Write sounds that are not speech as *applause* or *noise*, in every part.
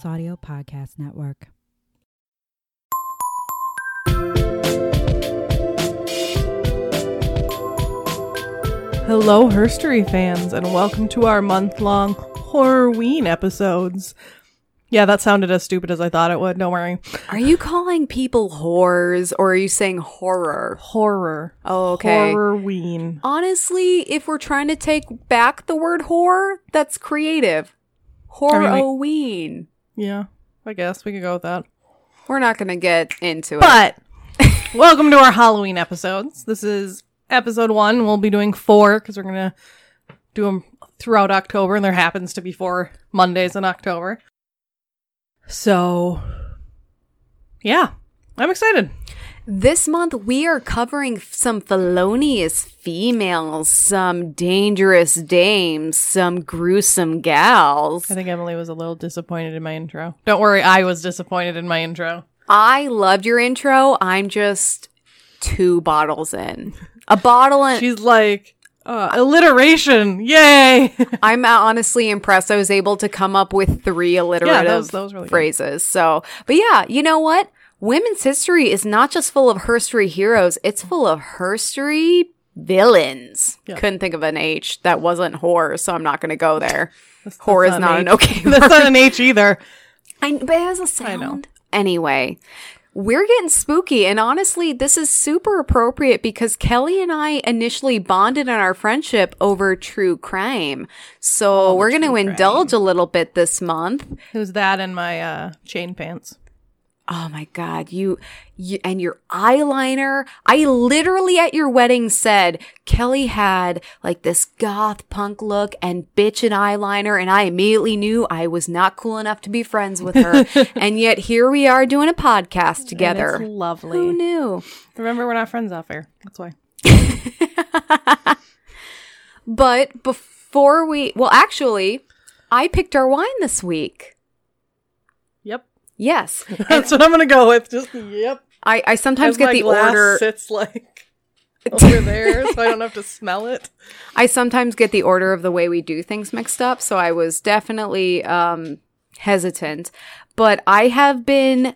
Plus Audio Podcast Network. Hello, Herstory fans, and welcome to our month long Horrorween episodes. Yeah, that sounded as stupid as I thought it would. Don't worry. Are you calling people whores or are you saying horror? Horror. Oh, okay. Horrorween. Honestly, if we're trying to take back the word whore, that's creative. I mean, Horroween. Yeah, I guess we could go with that. We're not going to get into it. But *laughs* welcome to our Halloween episodes. This is episode one. We'll be doing four because we're gonna do them throughout October, and there happens to be four Mondays in October. So, yeah, I'm excited. This month, we are covering some felonious females, some dangerous dames, some gruesome gals. I think Emily was a little disappointed in my intro. Don't worry, I was disappointed in my intro. I loved your intro. I'm just two bottles in. A bottle and She's like, uh, alliteration, yay! *laughs* I'm honestly impressed. I was able to come up with three alliterative was- that was really good. phrases. So, but yeah, you know what? Women's history is not just full of herstory heroes; it's full of herstory villains. Yeah. Couldn't think of an H that wasn't whore, so I'm not going to go there. whore is *laughs* That's not an an okay That's not an H either. I, but it has a sound. know. Anyway, we're getting spooky. And honestly, this is super appropriate because Kelly and I initially bonded in our friendship over true crime. So we're going to indulge a little bit this month. Who's that in my uh, chain pants. Oh my God. You, you, and your eyeliner. I literally at your wedding said Kelly had like this goth punk look and bitch and eyeliner. And I immediately knew I was not cool enough to be friends with her. *laughs* and yet here we are doing a podcast together. lovely. Who knew? Remember, we're not friends off air. That's why. *laughs* But before we, well, actually, I picked our wine this week. Yes. *laughs* That's what I'm gonna go with. Just yep. I, I sometimes As get the order. sits like over there, so I don't have to smell it. *laughs* I sometimes get the order of the way we do things mixed up, so I was definitely um, hesitant. But I have been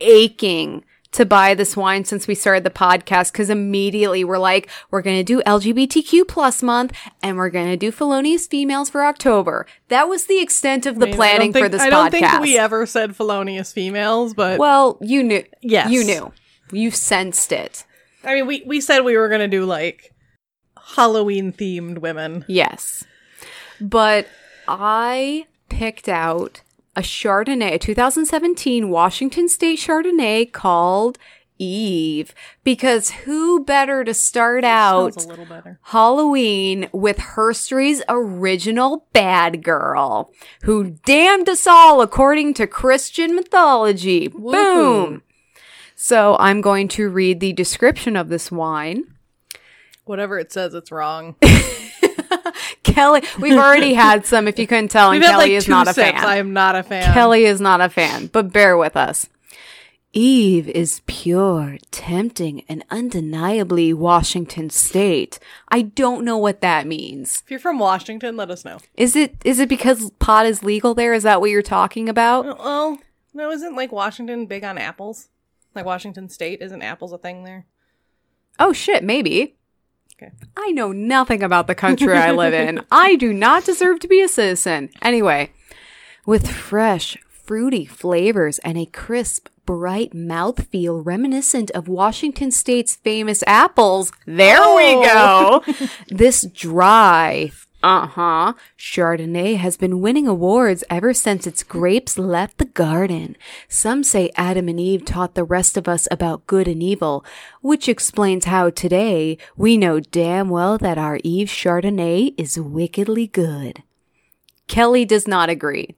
aching to buy this wine since we started the podcast because immediately we're like, we're going to do LGBTQ plus month and we're going to do felonious females for October. That was the extent of the I mean, planning think- for this I don't podcast. think we ever said felonious females, but well, you knew. Yes. You knew. You sensed it. I mean, we we said we were gonna do like Halloween themed women. Yes. But I picked out a Chardonnay, a 2017 Washington State Chardonnay called Eve, because who better to start out. Halloween with Herstory's original bad girl, who damned us all according to Christian mythology. Boom. So I'm going to read the description of this wine. Whatever it says, it's wrong. *laughs* *laughs* Kelly, we've already had some. If you couldn't tell, and Kelly like is not a sips. fan. I am not a fan. Kelly is not a fan, but bear with us. Eve is pure, tempting, and undeniably Washington State. I don't know what that means. If you're from Washington, let us know. Is it is it because pot is legal there? Is that what you're talking about? Uh, well, no, isn't like Washington big on apples? Like Washington State, isn't apples a thing there? Oh shit, maybe. Okay. I know nothing about the country I live in. *laughs* I do not deserve to be a citizen. Anyway, with fresh, fruity flavors and a crisp, bright mouthfeel reminiscent of Washington State's famous apples. There we oh. go. *laughs* this dry, uh-huh, Chardonnay has been winning awards ever since its grapes left the garden. Some say Adam and Eve taught the rest of us about good and evil, which explains how today we know damn well that our Eve Chardonnay is wickedly good. Kelly does not agree.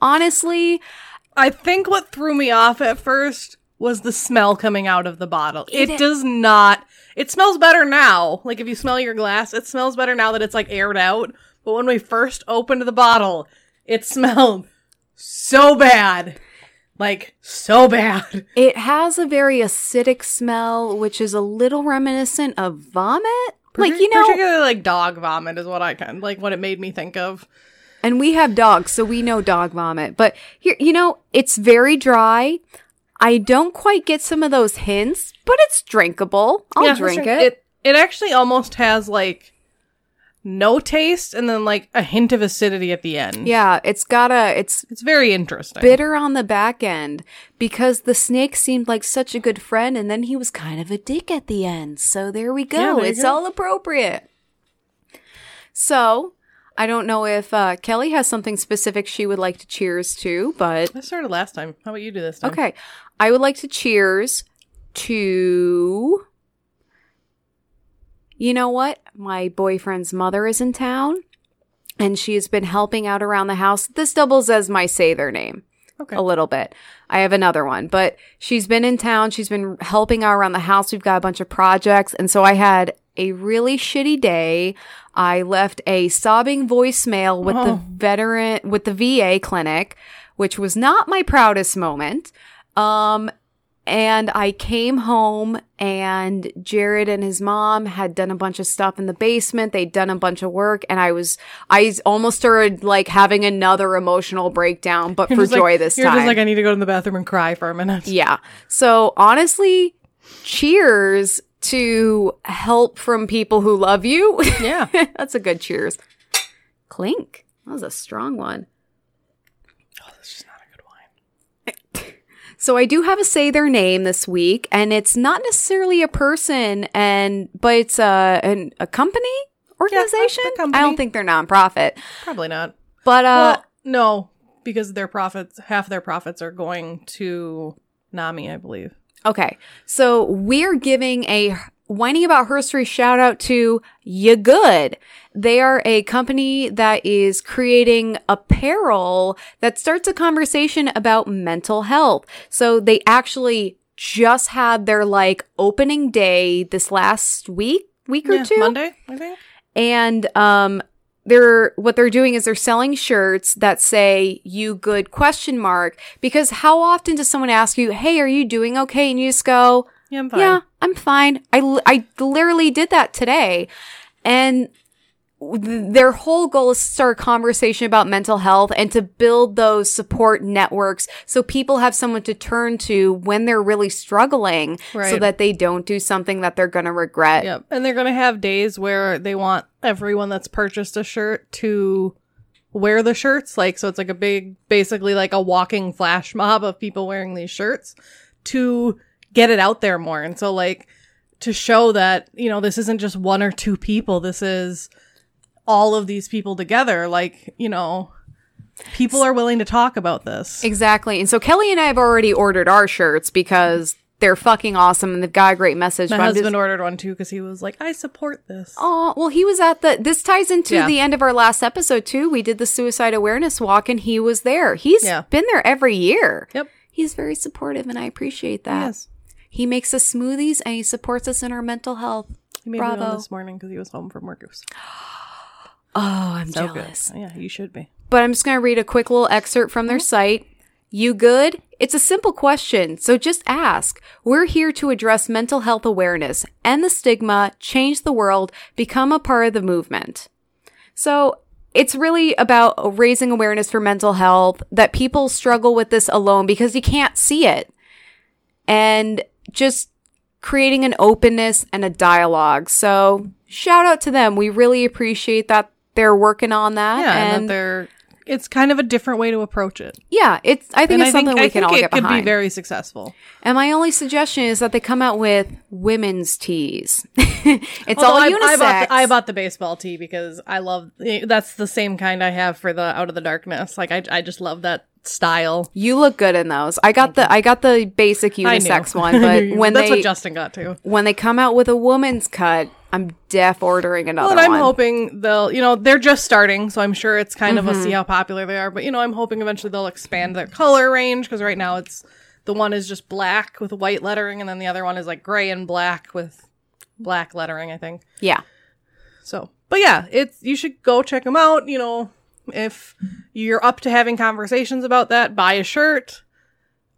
Honestly, I think what threw me off at first was the smell coming out of the bottle. It, It- does not. It smells better now. Like if you smell your glass, it smells better now that it's like aired out. But when we first opened the bottle, it smelled so bad. Like so bad. it has a very acidic smell, which is a little reminiscent of vomit. Like, you know, particularly like dog vomit is what I can like what it made me think of. And we have dogs, so we know dog vomit. But here, you know, it's very dry. I don't quite get some of those hints, but it's drinkable. I'll Yeah, drink it. It it actually almost has like no taste and then like a hint of acidity at the end. Yeah, it's got a, it's It's very interesting. bitter on the back end because the snake seemed like such a good friend and then he was kind of a dick at the end. So there we Yeah, go. there it's go. all appropriate. So I don't know if uh, Kelly has something specific she would like to cheers to, but I started last time. How about you do this time? okay. I would like to cheers to. You know what? My boyfriend's mother is in town and she has been helping out around the house. This doubles as my say their name Okay. a little bit. I have another one, but she's been in town. She's been helping out around the house. We've got a bunch of projects. And so I had a really shitty day. I left a sobbing voicemail with the Oh. veteran, with the VA clinic, which was not my proudest moment. Um, and I came home and Jared and his mom had done a bunch of stuff in the basement. They'd done a bunch of work and I was, I almost started like having another emotional breakdown, but You're for just like- joy this time. You're just like I need to go to the bathroom and cry for a minute. yeah. So honestly, cheers to help from people who love you. Yeah. *laughs* That's a good cheers. Clink. That was a strong one. Oh, that's just not a good wine. *laughs* So I do have a say their name this week, and it's not necessarily a person, and but it's a an, a company organization. a company. I don't think they're nonprofit, Probably not. but uh, well, no, because their profits, half their profits are going to NAMI, I believe. Okay. So we're giving a whining about herstory shout out to You Good. They are a company that is creating apparel that starts a conversation about mental health. So they actually just had their like opening day this last week, week or Yeah, two. Monday, I think. and um they're what they're doing is they're selling shirts that say you good? question mark because how often does someone ask you hey are you doing okay? and you just go Yeah, I'm fine. yeah i'm fine. I i literally did that today. And their whole goal is to start a conversation about mental health and to build those support networks so people have someone to turn to when they're really struggling so that they don't do something that they're going to regret. Yep. And they're going to have days where they want everyone that's purchased a shirt to wear the shirts. Like, so it's like a big, basically like a walking flash mob of people wearing these shirts to get it out there more. And so, like, to show that, you know, this isn't just one or two people, this is all of these people together. Like, you know, people are willing to talk about this. Exactly. And so Kelly and I have already ordered our shirts because they're fucking awesome and they've got a great message. My but husband just- ordered one too because he was like, I support this. Oh, well, he was at the. This ties into Yeah. the end of our last episode, too. We did the suicide awareness walk and he was there. He's Yeah. been there every year. Yep. He's very supportive and I appreciate that. Yes. He makes us smoothies and he supports us in our mental health. He made me Bravo. one this morning because he was home from work. It was Oh, I'm so jealous. good. Yeah, you should be. But I'm just going to read a quick little excerpt from their mm-hmm. site. You good? It's a simple question, so just ask. We're here to address mental health awareness, end the stigma, change the world, become a part of the movement. So it's really about raising awareness for mental health, that people struggle with this alone because you can't see it. And just creating an openness and a dialogue. So shout out to them. We really appreciate that they're working on that. Yeah, and, and that they're. It's kind of a different way to approach it. yeah, it's. I think and it's I think, something I we can think all it get could behind. be very successful. and my only suggestion is that they come out with women's tees. *laughs* it's all Although I, unisex. I bought, the, I bought the baseball tee because I love. Eh, that's the same kind I have for the Out of the Darkness. Like I, I just love that style. you look good in those. I got the. I got the basic unisex one, *laughs* but when that's they what Justin got too. when they come out with a woman's cut, I'm def ordering another Well, and I'm one. hoping they'll, you know, they're just starting, so I'm sure it's kind of Mm-hmm. a see how popular they are. But you know, I'm hoping eventually they'll expand their color range because right now it's the one is just black with white lettering, and then the other one is like gray and black with black lettering. I think yeah. so. But yeah, it's you should go check them out. You know, if you're up to having conversations about that, buy a shirt.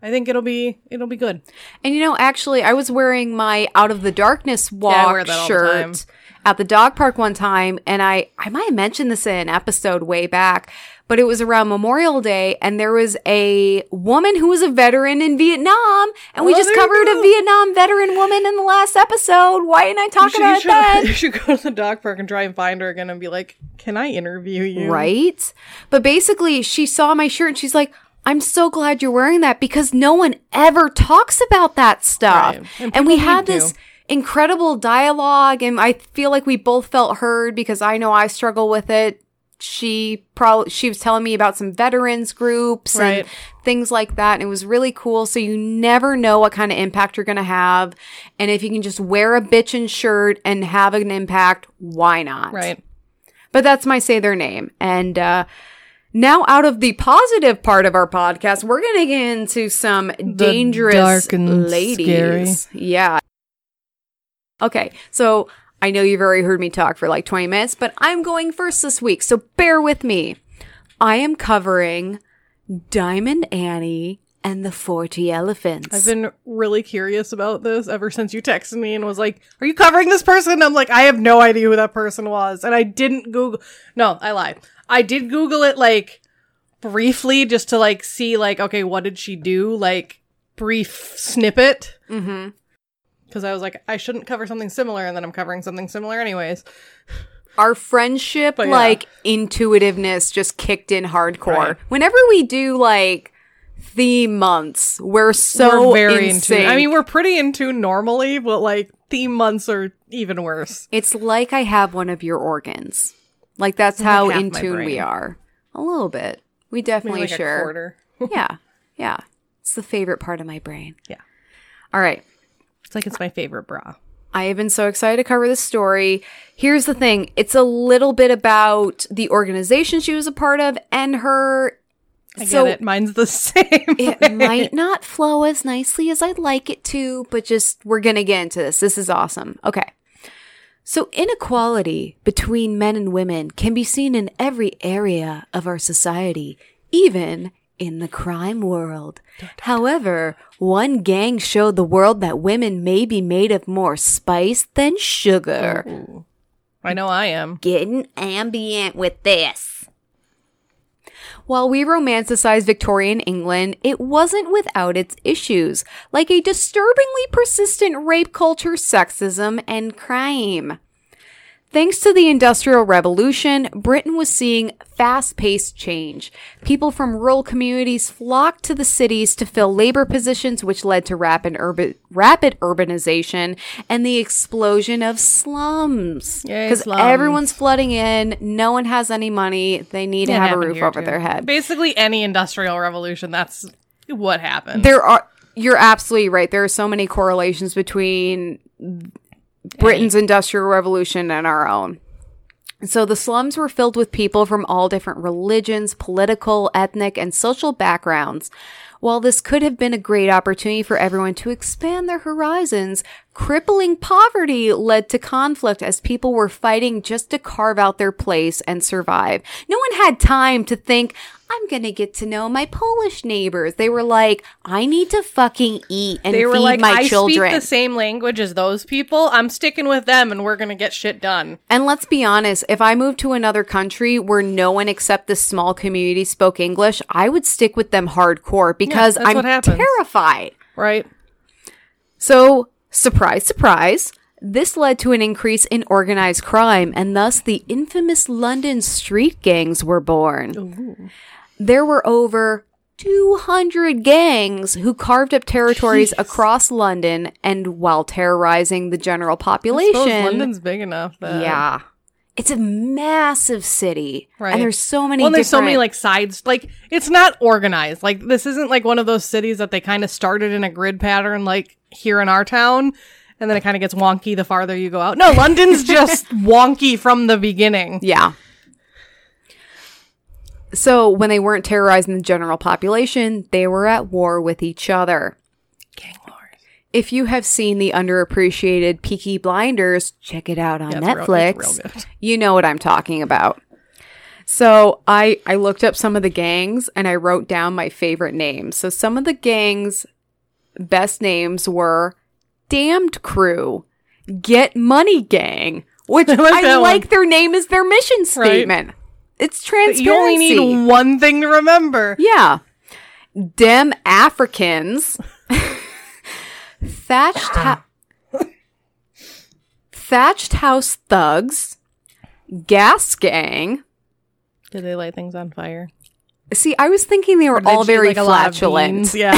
I think it'll be it'll be good. And you know, actually, I was wearing my Out of the Darkness walk that all the shirt at the dog park one time, and I I might have mentioned this in an episode way back, but it was around Memorial Day, and there was a woman who was a veteran in Vietnam, and we Oh, just covered a. Vietnam veteran woman in the last episode. Why didn't I talk should, about you, should, then? *laughs* you should go to the dog park and try and find her again and be like, "Can I interview you?" Right? But basically, she saw my shirt and she's like, I'm so glad you're wearing that because no one ever talks about that stuff. Right. And, And we had this to. incredible dialogue, and I feel like we both felt heard because I know I struggle with it. She probably she was telling me about some veterans groups Right. and things like that, and it was really cool. So you never know what kind of impact you're gonna have, and if you can just wear a bitchin' shirt and have an impact, why not? Right. But that's my say their name. And uh now out of the positive part of our podcast, we're gonna get into some dangerous dark and ladies. Yeah. Okay, so I know you've already heard me talk for like 20 minutes, but I'm going first this week, so bear with me. I am covering Diamond Annie and the 40 Elephants. I've been really curious about this ever since you texted me and was like, "Are you covering this person?" I'm like, I have no idea who that person was, and I didn't Google. No, I lied. I did Google it like briefly just to like see like, okay, what did she do? Like brief snippet. mm-hmm. Because I was like, I shouldn't cover something similar, and then I'm covering something similar anyways. our friendship But yeah. like intuitiveness just kicked in hardcore Right. whenever we do like theme months we're so we're very in tune. I mean, we're pretty in tune normally, but like theme months are even worse. it's like i have one of your organs like that's Like how in tune we are a little bit we definitely like sure *laughs* yeah yeah it's the favorite part of my brain Yeah. all right It's like it's my favorite bra. I have been so excited to cover this story. Here's the thing it's a little bit about the organization she was a part of and her. I so get it. Mine's the *laughs* same. it might not flow as nicely as I'd like it to, but just we're going to get into this. This is awesome. Okay. So, inequality between men and women can be seen in every area of our society, even in the crime world. However, one gang showed the world that women may be made of more spice than sugar. Ooh. I know I am. Getting ambient with this. While we romanticize Victorian England, it wasn't without its issues, like a disturbingly persistent rape culture, sexism, and crime. Thanks to the Industrial Revolution, Britain was seeing fast paced change. People from rural communities flocked to the cities to fill labor positions, which led to rapid, urban, rapid urbanization and the explosion of slums. Because everyone's flooding in, no one has any money, they need to It have a roof over too. their head. Basically, any industrial revolution, that's what happened. There are, you're absolutely right. There are so many correlations between Britain's industrial revolution and our own. So the slums were filled with people from all different religions, political, ethnic, and social backgrounds. While this could have been a great opportunity for everyone to expand their horizons, crippling poverty led to conflict as people were fighting just to carve out their place and survive. No one had time to think, I'm gonna get to know my Polish neighbors. They were like, I need to fucking eat and they feed were like, my I children. speak the same language as those people. I'm sticking with them, and we're gonna get shit done. And let's be honest, if I moved to another country where no one except this small community spoke English, I would stick with them hardcore because that's I'm terrified. Right? So, surprise, surprise, this led to an increase in organized crime, and thus the infamous London street gangs were born. There were over 200 gangs who carved up territories across London and while terrorizing the general population. London's big enough that Yeah. It's a massive city. Right. And there's so many Well, there's so many like sides. Like it's not organized. Like this isn't like one of those cities that they kind of started in a grid pattern, like here in our town, and then it kind of gets wonky the farther you go out. No, London's *laughs* just wonky from the beginning. Yeah. So when they weren't terrorizing the general population, they were at war with each other. Gang wars. If you have seen the underappreciated Peaky Blinders, check it out on Yeah, real- Netflix. real. *laughs* You know what I'm talking about. So I I looked up some of the gangs and I wrote down my favorite names. So some of the gangs best names were Damned Crew, Get Money Gang, which *laughs* I like like, their name is their mission statement. It's transparency. You only need one thing to remember. Yeah. Dem Africans. *laughs* Thatched ha- Thatched House Thugs. Gas Gang. Did they light things on fire? See, I was thinking they were all very like, a lot of flatulent. Yeah.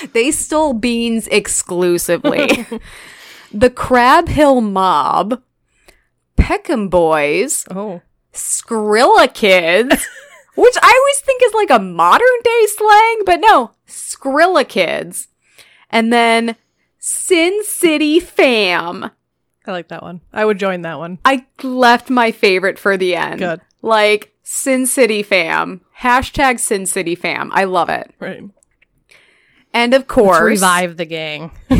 *laughs* they stole beans exclusively. *laughs* the Crab Hill Mob, Peckham Boys, oh. Skrilla Kids, which I always think is like a modern day slang, but no, Skrilla Kids. And then Sin City Fam. I like that one. I would join that one. I left my favorite for the end. Good. Like Sin City Fam. Hashtag Sin City Fam. I love it. Right. And of *laughs* course, To revive the gang. *laughs*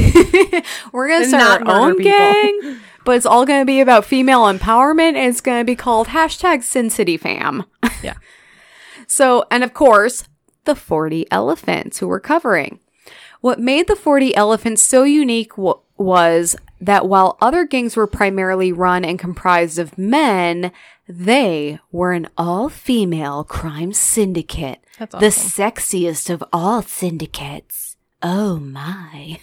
we're going to start our own people. gang, *laughs* but it's all going to be about female empowerment and it's going to be called hashtag Sin City Fam. Yeah. So, and of course, the 40 elephants who we're covering. What made the 40 elephants so unique w- was that while other gangs were primarily run and comprised of men, they were an all female crime syndicate. That's The sexiest of all syndicates. Oh my.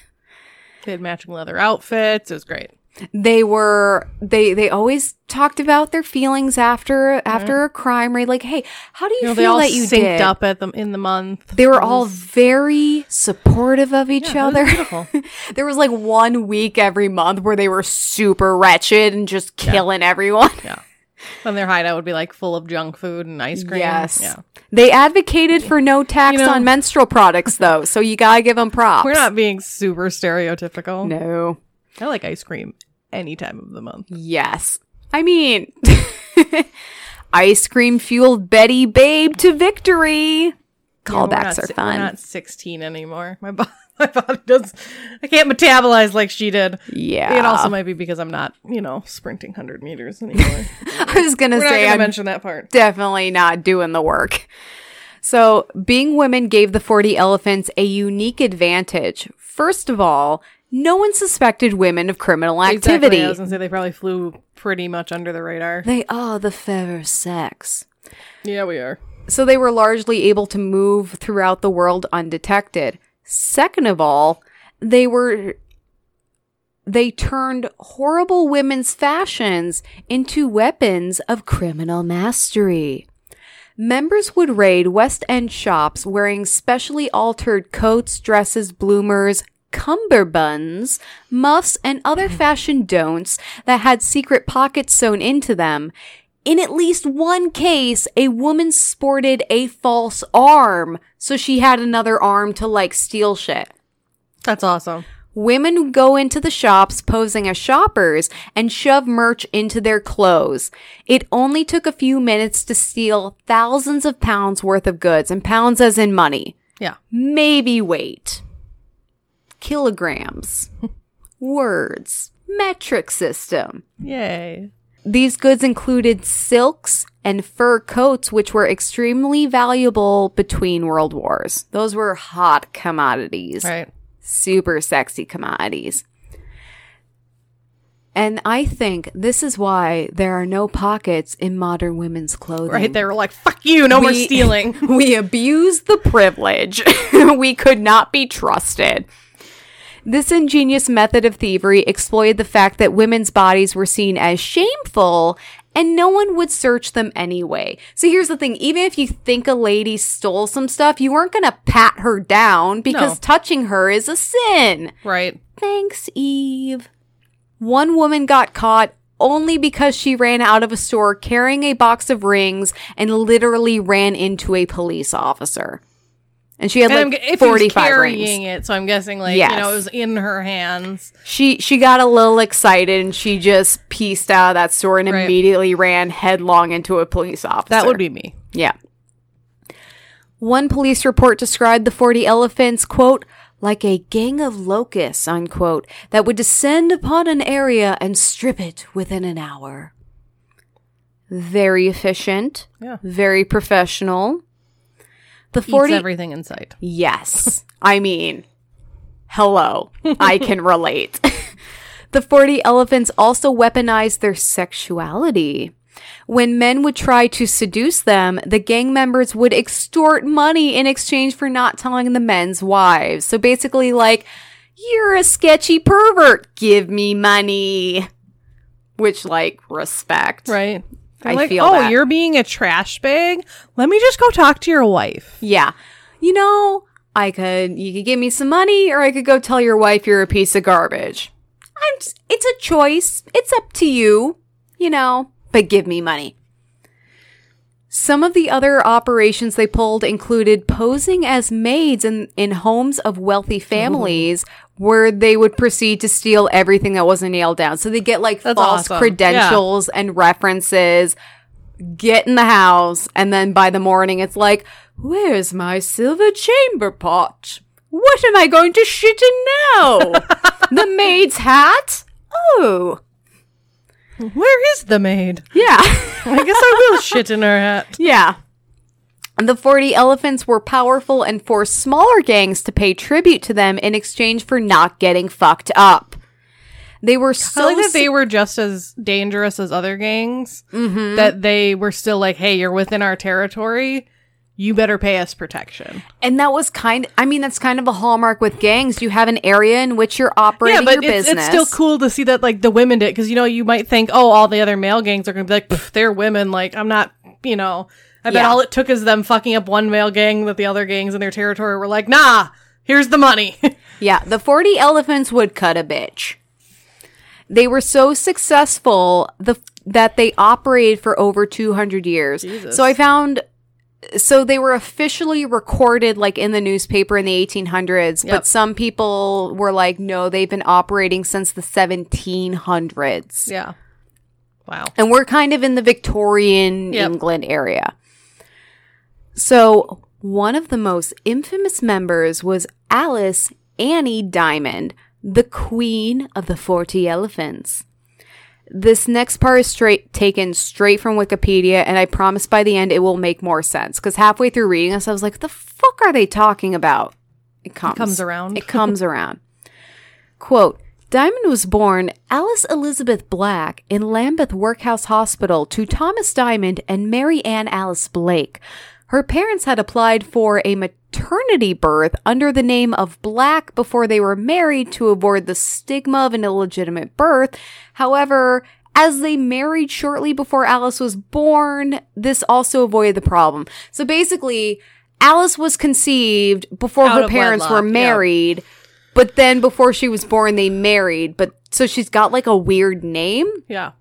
They had matching leather outfits. It was great. they were they they always talked about their feelings after after a crime raid like hey how do you, You know, they feel all that you synced did up at the in the month. they were all very supportive of each Yeah, it was other *laughs* there was like one week every month where they were super wretched and just killing everyone Yeah. And their hideout would be like full of junk food and ice cream. yes Yeah. they advocated for no tax You know- on menstrual products though so you gotta give them props We're not being super stereotypical. no I like ice cream any time of the month. Yes. I mean, *laughs* ice cream fueled Betty Babe to victory. Callbacks not are si- fun. Not 16 anymore. My body, *laughs* my body does. I can't metabolize like she did. yeah. It also might be because I'm not, you know, sprinting 100 meters anymore. *laughs* I was going to say, going to I'm mention that part. definitely not doing the work. So, being women gave the 40 elephants a unique advantage. First of all, no one suspected women of criminal Exactly. activity. I was going to say they probably flew pretty much under the radar. They are the fairer sex. Yeah, we are. So they were largely able to move throughout the world undetected. Second of all, they were they turned horrible women's fashions into weapons of criminal mastery. Members would raid West End shops wearing specially altered coats, dresses, bloomers, cummerbunds, muffs, and other hmm. fashion don'ts that had secret pockets sewn into them. In at least one case, a woman sported a false arm, so she had another arm to like steal shit. That's awesome. Women would go into the shops posing as shoppers and shove merch into their clothes. It only took a few minutes to steal thousands of pounds worth of goods, and pounds as in money. Yeah. Maybe weight. Kilograms. *laughs* Words. Metric system. Yay. These goods included silks and fur coats, which were extremely valuable between world wars. Those were hot commodities Right. super sexy commodities. And I think this is why there are no pockets in modern women's clothing. Right. They were like, fuck you. No more stealing. *laughs* we abused the privilege. *laughs* we could not be trusted. This ingenious method of thievery exploited the fact that women's bodies were seen as shameful and no one would search them anyway. So here's the thing even if you think a lady stole some stuff, you weren't going to pat her down because No. touching her is a sin. right. Thanks, Eve. One woman got caught only because she ran out of a store carrying a box of rings and literally ran into a police officer. And she had And I'm, like he 45 carrying rings. it, so I'm guessing like Yes. you know it was in her hands. She she got a little excited and she just pieced out of that store and Right. immediately ran headlong into a police officer. That would be me. Yeah. One police report described the 40 elephants, quote, like a gang of locusts, unquote, that would descend upon an area and strip it within an hour. very efficient, Yeah. very professional. The Eats 40 everything in sight. Yes. I mean, hello. I can relate. *laughs* the 40 elephants also weaponized their sexuality. When men would try to seduce them, the gang members would extort money in exchange for not telling the men's wives. So basically, like, you're a sketchy pervert. Give me money. Which, like, respect. Right. They're I like, feel oh, that. you're being a trash bag? Let me just go talk to your wife. Yeah. You know, I could, you could give me some money or I could go tell your wife you're a piece of garbage. I'm just, it's a choice. It's up to you, you know, but give me money. Some of the other operations they pulled included posing as maids in, in homes of wealthy families *laughs* where they would proceed to steal everything that wasn't nailed down. So they get like That's false awesome. credentials and references, get in the house, and then by the morning it's like, where's my silver chamber pot? What am I going to shit in now? *laughs* the maid's hat? Oh, Where is the maid? yeah. *laughs* I guess I will shit in her hat. Yeah. The 40 elephants were powerful and forced smaller gangs to pay tribute to them in exchange for not getting fucked up. They were I so like that they were just as dangerous as other gangs. Mm-hmm. That they were still like, hey, you're within our territory. You better pay us protection. and that was kind I mean that's kind of a hallmark with gangs. You have an area in which you're operating yeah, but your it's, business. it's still cool to see that like the women did because you know you might think, oh, all the other male gangs are gonna be like, they're women. Like I'm not, you know. I bet Yeah. all it took is them fucking up one male gang that the other gangs in their territory were like, nah, here's the money. *laughs* Yeah, the 40 elephants would cut a bitch. They were so successful the, that they operated for over 200 years. Jesus. So I found so they were officially recorded like in the newspaper in the 1800s, Yep. but some people were like no, they've been operating since the 1700s. yeah. Wow. And we're kind of in the Victorian Yep. England area. So, one of the most infamous members was Alice Annie Diamond, the queen of the 40 elephants. This next part is straight taken straight from Wikipedia, and I promise by the end it will make more sense. Because halfway through reading this, I was like, the fuck are they talking about?" It comes, comes around. It comes around. *laughs* Quote Diamond was born Alice Elizabeth Black in Lambeth Workhouse Hospital to Thomas Diamond and Mary Ann Alice Black. Her parents had applied for a maternity birth under the name of Black before they were married to avoid the stigma of an illegitimate birth. However, as they married shortly before Alice was born, this also avoided the problem. So basically, Alice was conceived before Out her parents wedlock, were yeah. married, but then before she was born, they married. But so she's got like a weird name. Yeah.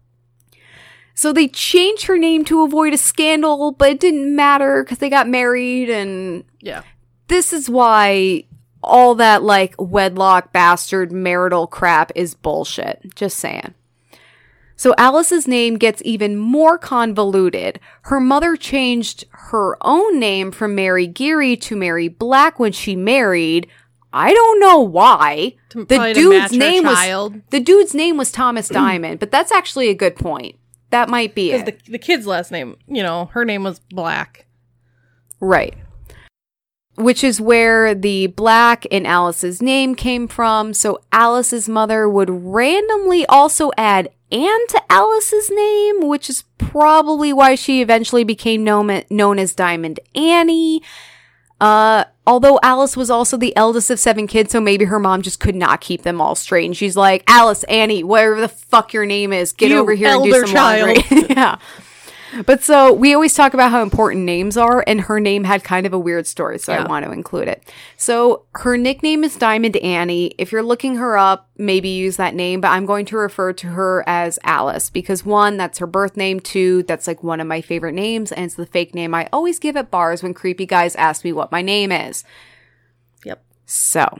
So they changed her name to avoid a scandal, but it didn't matter because they got married. And Yeah. this is why all that like wedlock bastard marital crap is bullshit. Just saying. So Alice's name gets even more convoluted. Her mother changed her own name from Mary Geary to Mary Black when she married. I don't know why. The probably to match dude's name was the dude's name was Thomas Diamond, but that's actually a good point. That might be it. the, the kid's last name, you know, her name was Black. Right. Which is where the black in Alice's name came from. So Alice's mother would randomly also add Anne to Alice's name, which is probably why she eventually became known, known as Diamond Annie. Uh, although Alice was also the eldest of seven kids, so maybe her mom just could not keep them all straight. And she's like, Alice, Annie, whatever the fuck your name is, get You over here and do some *laughs* child. laundry. yeah. But so we always talk about how important names are, and her name had kind of a weird story, so I want to include it. So her nickname is Diamond Annie. If you're looking her up, maybe use that name, but I'm going to refer to her as Alice because one, that's her birth name, two, that's like one of my favorite names, and it's the fake name I always give at bars when creepy guys ask me what my name is. Yep. So,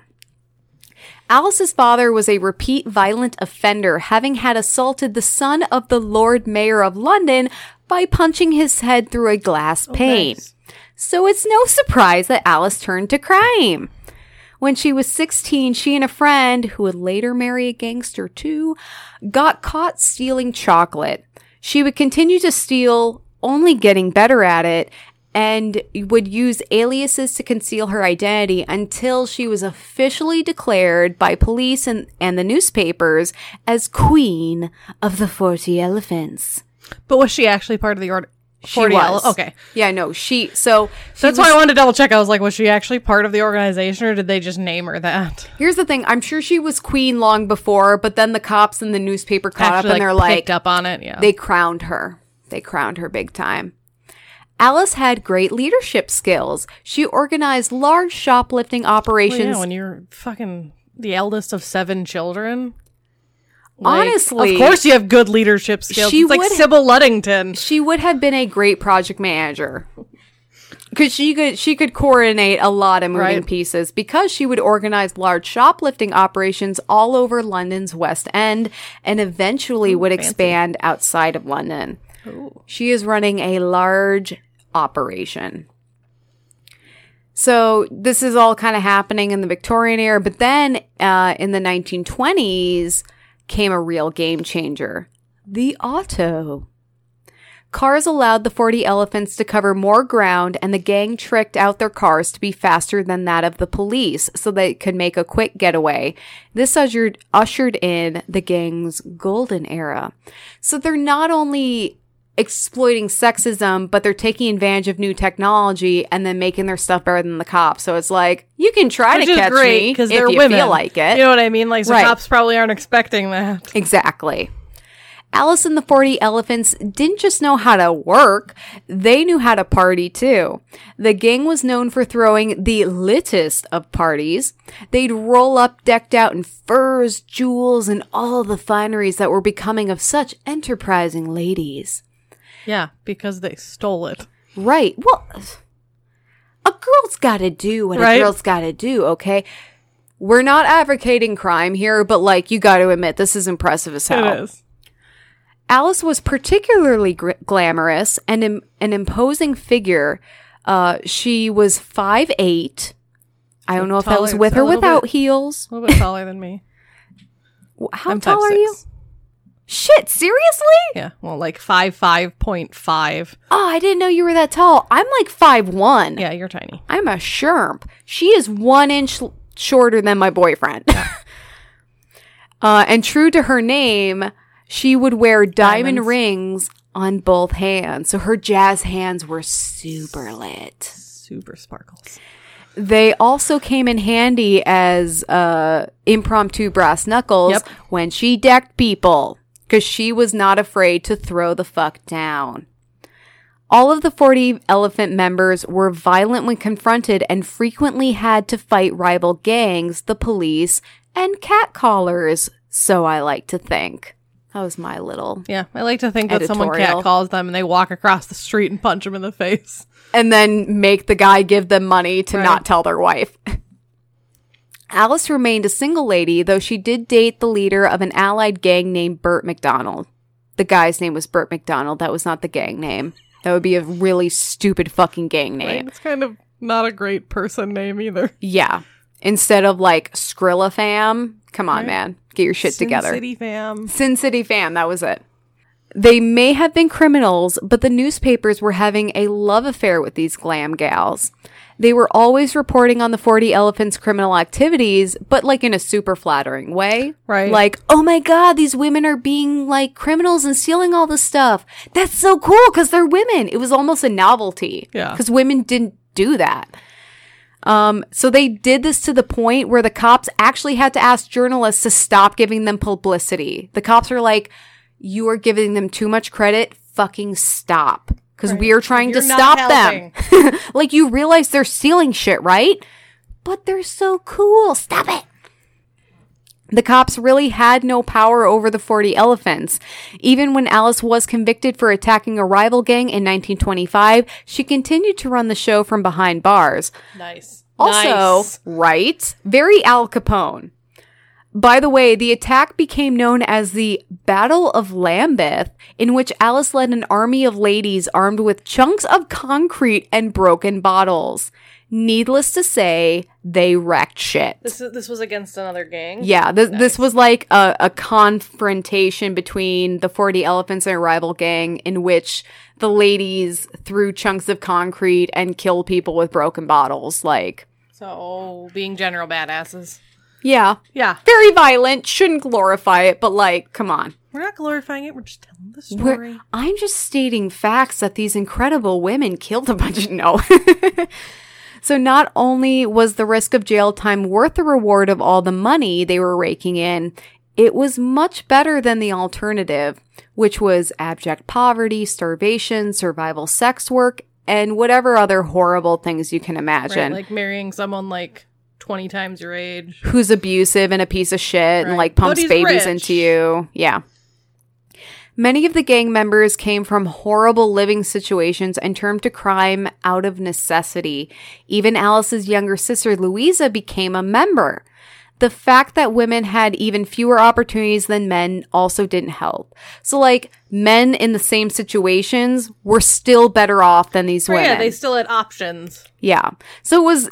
Alice's father was a repeat violent offender, having had assaulted the son of the Lord Mayor of London by punching his head through a glass oh, pane. Nice. So it's no surprise that Alice turned to crime. When she was 16, she and a friend, who would later marry a gangster too, got caught stealing chocolate. She would continue to steal, only getting better at it, and would use aliases to conceal her identity until she was officially declared by police and, and the newspapers as Queen of the 40 Elephants. But was she actually part of the order? She 40 was. ele- okay. Yeah, no, she, so. she That's was- why I wanted to double check. I was like, was she actually part of the organization or did they just name her that? Here's the thing. I'm sure she was queen long before, but then the cops and the newspaper caught Actually, up and they're picked like, up on it. Yeah. they crowned her. They crowned her big time. Alice had great leadership skills. She organized large shoplifting Well, operations. yeah, when you're fucking the eldest of seven children. like, Honestly, of course you have good leadership skills. she it's like Sybil Ludington. she would have been a great project manager. Because she could she could coordinate a lot of moving Right. pieces because she would organize large shoplifting operations all over London's West End and eventually would expand outside of London. She is running a large operation. So this is all kind of happening in the Victorian era, but then uh, in the 1920s came a real game changer: the auto. Cars allowed the 40 elephants to cover more ground, and the gang tricked out their cars to be faster than that of the police so they could make a quick getaway. This ushered, ushered in the gang's golden era. So they're not only exploiting sexism, but they're taking advantage of new technology and then making their stuff better than the cops. So it's like, you can try Which to catch great me because if they're you women. feel like it. You know what I mean? Like, so Right. cops probably aren't expecting that. Exactly. Alice and the 40 Elephants didn't just know how to work, they knew how to party too. The gang was known for throwing the littest of parties. They'd roll up decked out in furs, jewels, and all the fineries that were becoming of such enterprising ladies. Yeah, because they stole it. Right. Well, a girl's gotta do what Right. a girl's gotta do, okay? We're not advocating crime here, but like, you gotta admit, this is impressive as hell. It is. Alice was particularly gr- glamorous and im- an imposing figure. Uh, she was five eight. I don't know if that was with or without bit- heels. A little bit taller than me. *laughs* How I'm tall are 5'6". you? Shit, seriously? Yeah, well, like five five point five. Oh, I didn't know you were that tall. I'm like five one. Yeah, you're tiny. I'm a sherp. She is one inch l- shorter than my boyfriend. *laughs* uh, and true to her name, she would wear diamond Diamonds. rings on both hands. So her jazz hands were super lit. Super sparkles. They also came in handy as uh, impromptu brass knuckles Yep. when she decked people because she was not afraid to throw the fuck down. All of the 40 elephant members were violent when confronted and frequently had to fight rival gangs, the police, and catcallers, so I like to think. That was my little. Yeah, I like to think that someone Editorial. cat calls them and they walk across the street and punch them in the face. and then make the guy give them money to Right. not tell their wife. *laughs* Alice remained a single lady, though she did date the leader of an allied gang named Bert McDonald. The guy's name was Bert McDonald. That was not the gang name. That would be a really stupid fucking gang name. It's kind of not a great person name either. Yeah. Instead of like Skrilla fam. Come on, Right. man. Get your shit Sin together. Sin City fam. Sin City fam, that was it. They may have been criminals, but the newspapers were having a love affair with these glam gals. They were always reporting on the 40 Elephants' criminal activities, but like in a super flattering way. Right. Like, oh my god, these women are being like criminals and stealing all this stuff. That's so cool because they're women. It was almost a novelty. Yeah. Because women didn't do that. Um, so they did this to the point where the cops actually had to ask journalists to stop giving them publicity. The cops are like, you are giving them too much credit. Fucking stop. Because we are trying to You're not stop them. *laughs* like, you realize they're stealing shit, right? But they're so cool. Stop it. The cops really had no power over the 40 elephants. Even when Alice was convicted for attacking a rival gang in 1925, she continued to run the show from behind bars. Nice. Also, Nice. right? Very Al Capone. By the way, the attack became known as the Battle of Lambeth, in which Alice led an army of ladies armed with chunks of concrete and broken bottles. Needless to say, they wrecked shit. This is, this was against another gang. Yeah, th- this was like a, a confrontation between the 40 elephants and a rival gang in which the ladies threw chunks of concrete and killed people with broken bottles. Like, So being general badasses. Yeah, Yeah. very violent. Shouldn't glorify it, but like, come on. We're not glorifying it. We're just telling the We're- story. I'm just stating facts that these incredible women killed a bunch of *laughs* no. so not only was the risk of jail time worth the reward of all the money they were raking in, it was much better than the alternative, which was abject poverty, starvation, survival sex work, and whatever other horrible things you can imagine. Right, imagine. like marrying someone like 20 times your age. who's abusive and a piece of shit and like pumps babies rich. into you. Yeah. Many of the gang members came from horrible living situations and turned to crime out of necessity. Even Alice's younger sister Louisa became a member. The fact that women had even fewer opportunities than men also didn't help. So like men in the same situations were still better off than these Right, women. yeah, they still had options. yeah. So it was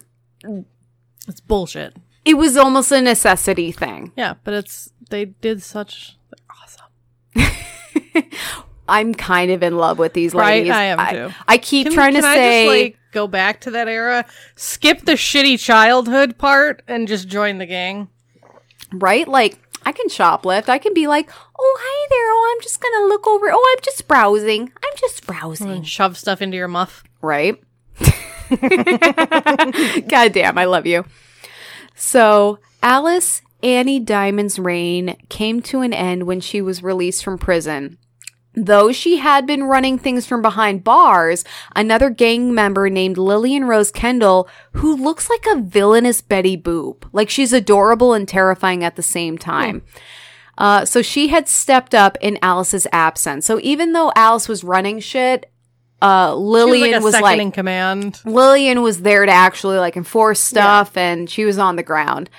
It's bullshit. it was almost a necessity thing. Yeah, but it's they did such awesome. *laughs* I'm kind of in love with these Right, ladies. I am too. I keep Can, trying can to I say, just like go back to that era? Skip the shitty childhood part and just join the gang. right? Like, I can shoplift. I can be like, oh, hi there. Oh, I'm just going to look over. Oh, I'm just browsing. I'm just browsing. And shove stuff into your muff. Right? *laughs* God damn, I love you. So, Alice Annie Diamond's reign came to an end when she was released from prison. Though she had been running things from behind bars, another gang member named Lillian Rose Kendall, who looks like a villainous Betty Boop. Like she's adorable and terrifying at the same time. Uh, so she had stepped up in Alice's absence. So even though Alice was running shit, uh, She was Lillian like was like, in command. Lillian was there to actually like enforce stuff and she was on the ground.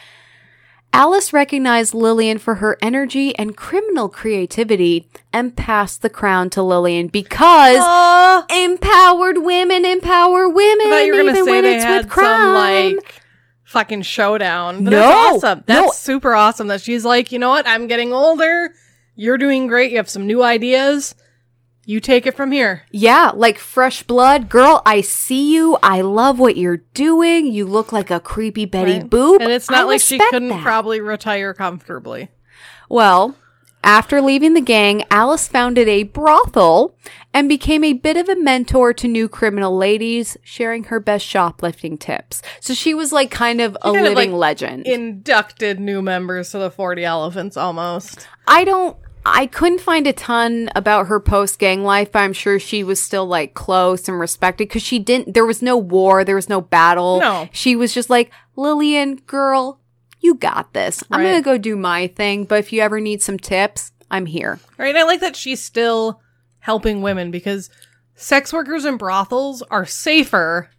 Alice recognized Lillian for her energy and criminal creativity and passed the crown to Lillian because Aw, empowered women empower women, I thought you were gonna say when they had some like fucking showdown. But No, that's awesome. That's no. super awesome. That she's like, you know what? I'm getting older. You're doing great. You have some new ideas. You take it from here. Yeah, like fresh blood. Girl, I see you. I love what you're doing. You look like a creepy Betty Right? Boop. And it's not I like she couldn't that. probably retire comfortably. Well, after leaving the gang, Alice founded a brothel and became a bit of a mentor to new criminal ladies, sharing her best shoplifting tips. So she was like kind of a kind of, living like, legend. Inducted new members to the 40 Elephants almost. I don't. I couldn't find a ton about her post gang life, but I'm sure she was still like close and respected because she didn't. There was no war, there was no battle. No. she was just like Lillian, girl, you got this. I'm gonna go do my thing, but if you ever need some tips, I'm here. Right? I like that she's still helping women because sex workers in brothels are safer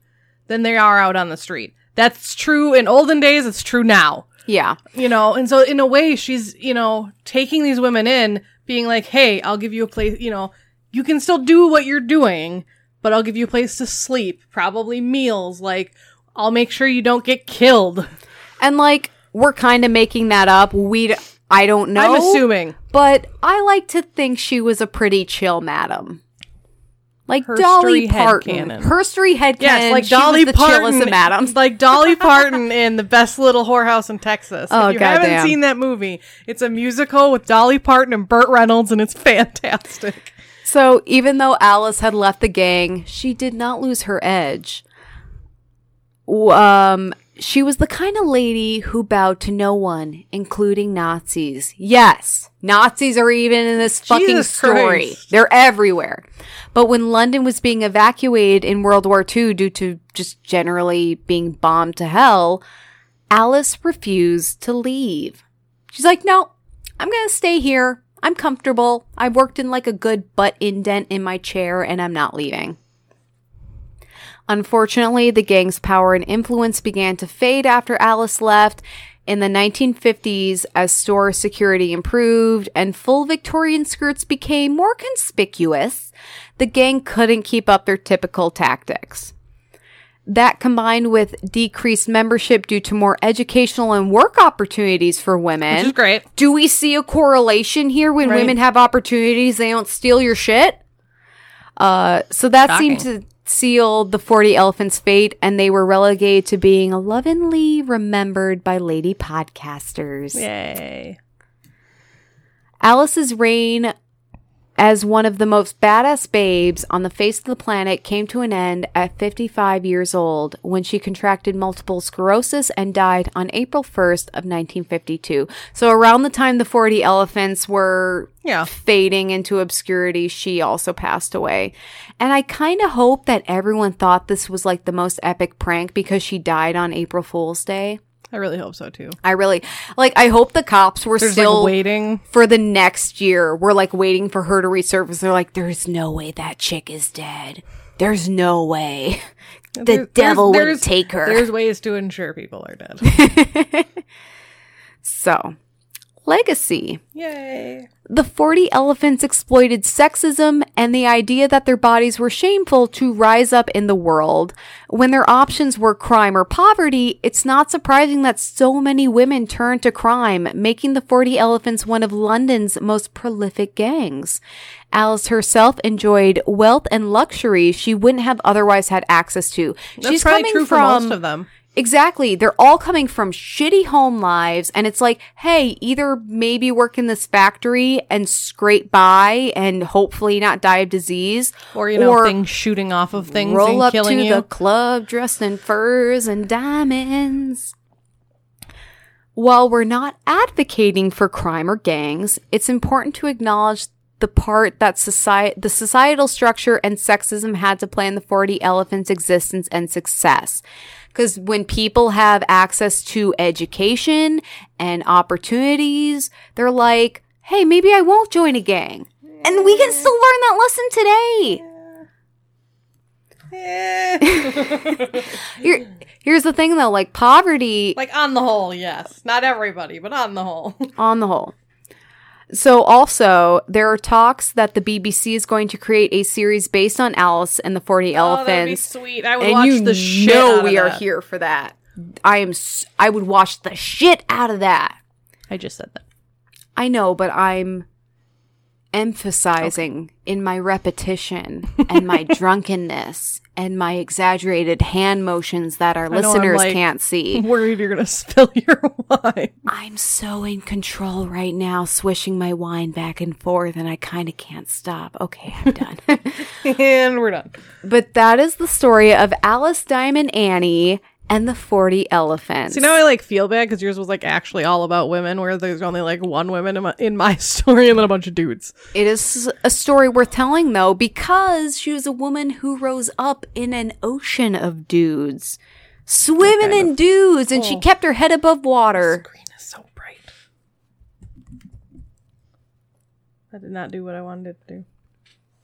than they are out on the street. That's true in olden days, it's true now. Yeah, You know, and so in a way she's, you know, taking these women in, being like, "Hey, I'll give you a place, you know, you can still do what you're doing, but I'll give you a place to sleep, probably meals, like I'll make sure you don't get killed." and like we're kind of making that up. We, I don't know. I'm assuming. but I like to think she was a pretty chill madam. Like Herstory Dolly Parton. Herstory headcanon. Yes, like Dolly the Parton, of madams. like Dolly Parton in the best little whorehouse in Texas. Oh, if you haven't seen that movie, it's a musical with Dolly Parton and Burt Reynolds, and it's *laughs* fantastic. So even though Alice had left the gang, she did not lose her edge. Um, she was the kind of lady who bowed to no one, including Nazis. Yes, Nazis are even in this fucking Jesus story. Christ. They're everywhere. But when London was being evacuated in World War II due to just generally being bombed to hell, Alice refused to leave. She's like, no, I'm going to stay here. I'm comfortable. I've worked in like a good butt indent in my chair and I'm not leaving. Unfortunately, the gang's power and influence began to fade after Alice left. In the 1950s, as store security improved and full Victorian skirts became more conspicuous, the gang couldn't keep up their typical tactics. that combined with decreased membership due to more educational and work opportunities for women. Which is great. Do we see a correlation here when Right. women have opportunities, they don't steal your shit? Uh, so that seemed to seal the 40 Elephants' fate, and they were relegated to being lovingly remembered by lady podcasters. Yay. Alice's reign as one of the most badass babes on the face of the planet came to an end at 55 years old when she contracted multiple sclerosis and died on April 1st of 1952. So around the time the 40 elephants were Yeah. fading into obscurity, she also passed away. And I kind of hope that everyone thought this was like the most epic prank because she died on April Fool's Day. I really hope so too. I really like I hope the cops were There's still like waiting. for the next year. We're like waiting for her to resurface. They're like, there's no way that chick is dead. There's no way. The There- devil there's- would there's- take her. There's ways to ensure people are dead. *laughs* So, legacy. Yay. The 40 elephants exploited sexism and the idea that their bodies were shameful to rise up in the world. When their options were crime or poverty, it's not surprising that so many women turned to crime, making the 40 elephants one of London's most prolific gangs. Alice herself enjoyed wealth and luxury she wouldn't have otherwise had access to. That's She's probably coming true from for most of them. Exactly. They're all coming from shitty home lives. And it's like, hey, either maybe work in this factory and scrape by and hopefully not die of disease. Or, you know, things shooting off of things roll and up to you. the club dressed in furs and diamonds. While we're not advocating for crime or gangs, it's important to acknowledge the part that society, the societal structure and sexism had to play in the 40 elephants' existence and success. Because when people have access to education and opportunities, they're like, hey, maybe I won't join a gang. And we can still learn that lesson today. *laughs* Here, here's the thing though, like poverty like on the whole, yes. Not everybody, but on the whole. on the whole. So also, there are talks that the BBC is going to create a series based on Alice and the 40 Oh, that'd be Elephants. sweet. I would and watch you the shit know of we are that. here for that. I am s- I would watch the shit out of that. I just said that. I know, but I'm emphasizing in my repetition and my *laughs* drunkenness and my exaggerated hand motions that our listeners like- can't see. *laughs* I'm worried you're gonna *laughs* spill your wine. I'm so in control right now, swishing my wine back and forth, and I kind of can't stop. Okay, I'm *laughs* done. and we're done. but that is the story of Alice Diamond Annie and the 40 Elephants. See, now I like feel bad because yours was like actually all about women, where there's only like one woman in my, in my *laughs* story and then a bunch of dudes. it is a story worth telling, though, because she was a woman who rose up in an ocean of dudes, swimming in dudes, and she oh. kept her head above water. Green is so bright. I did not do what I wanted it to do.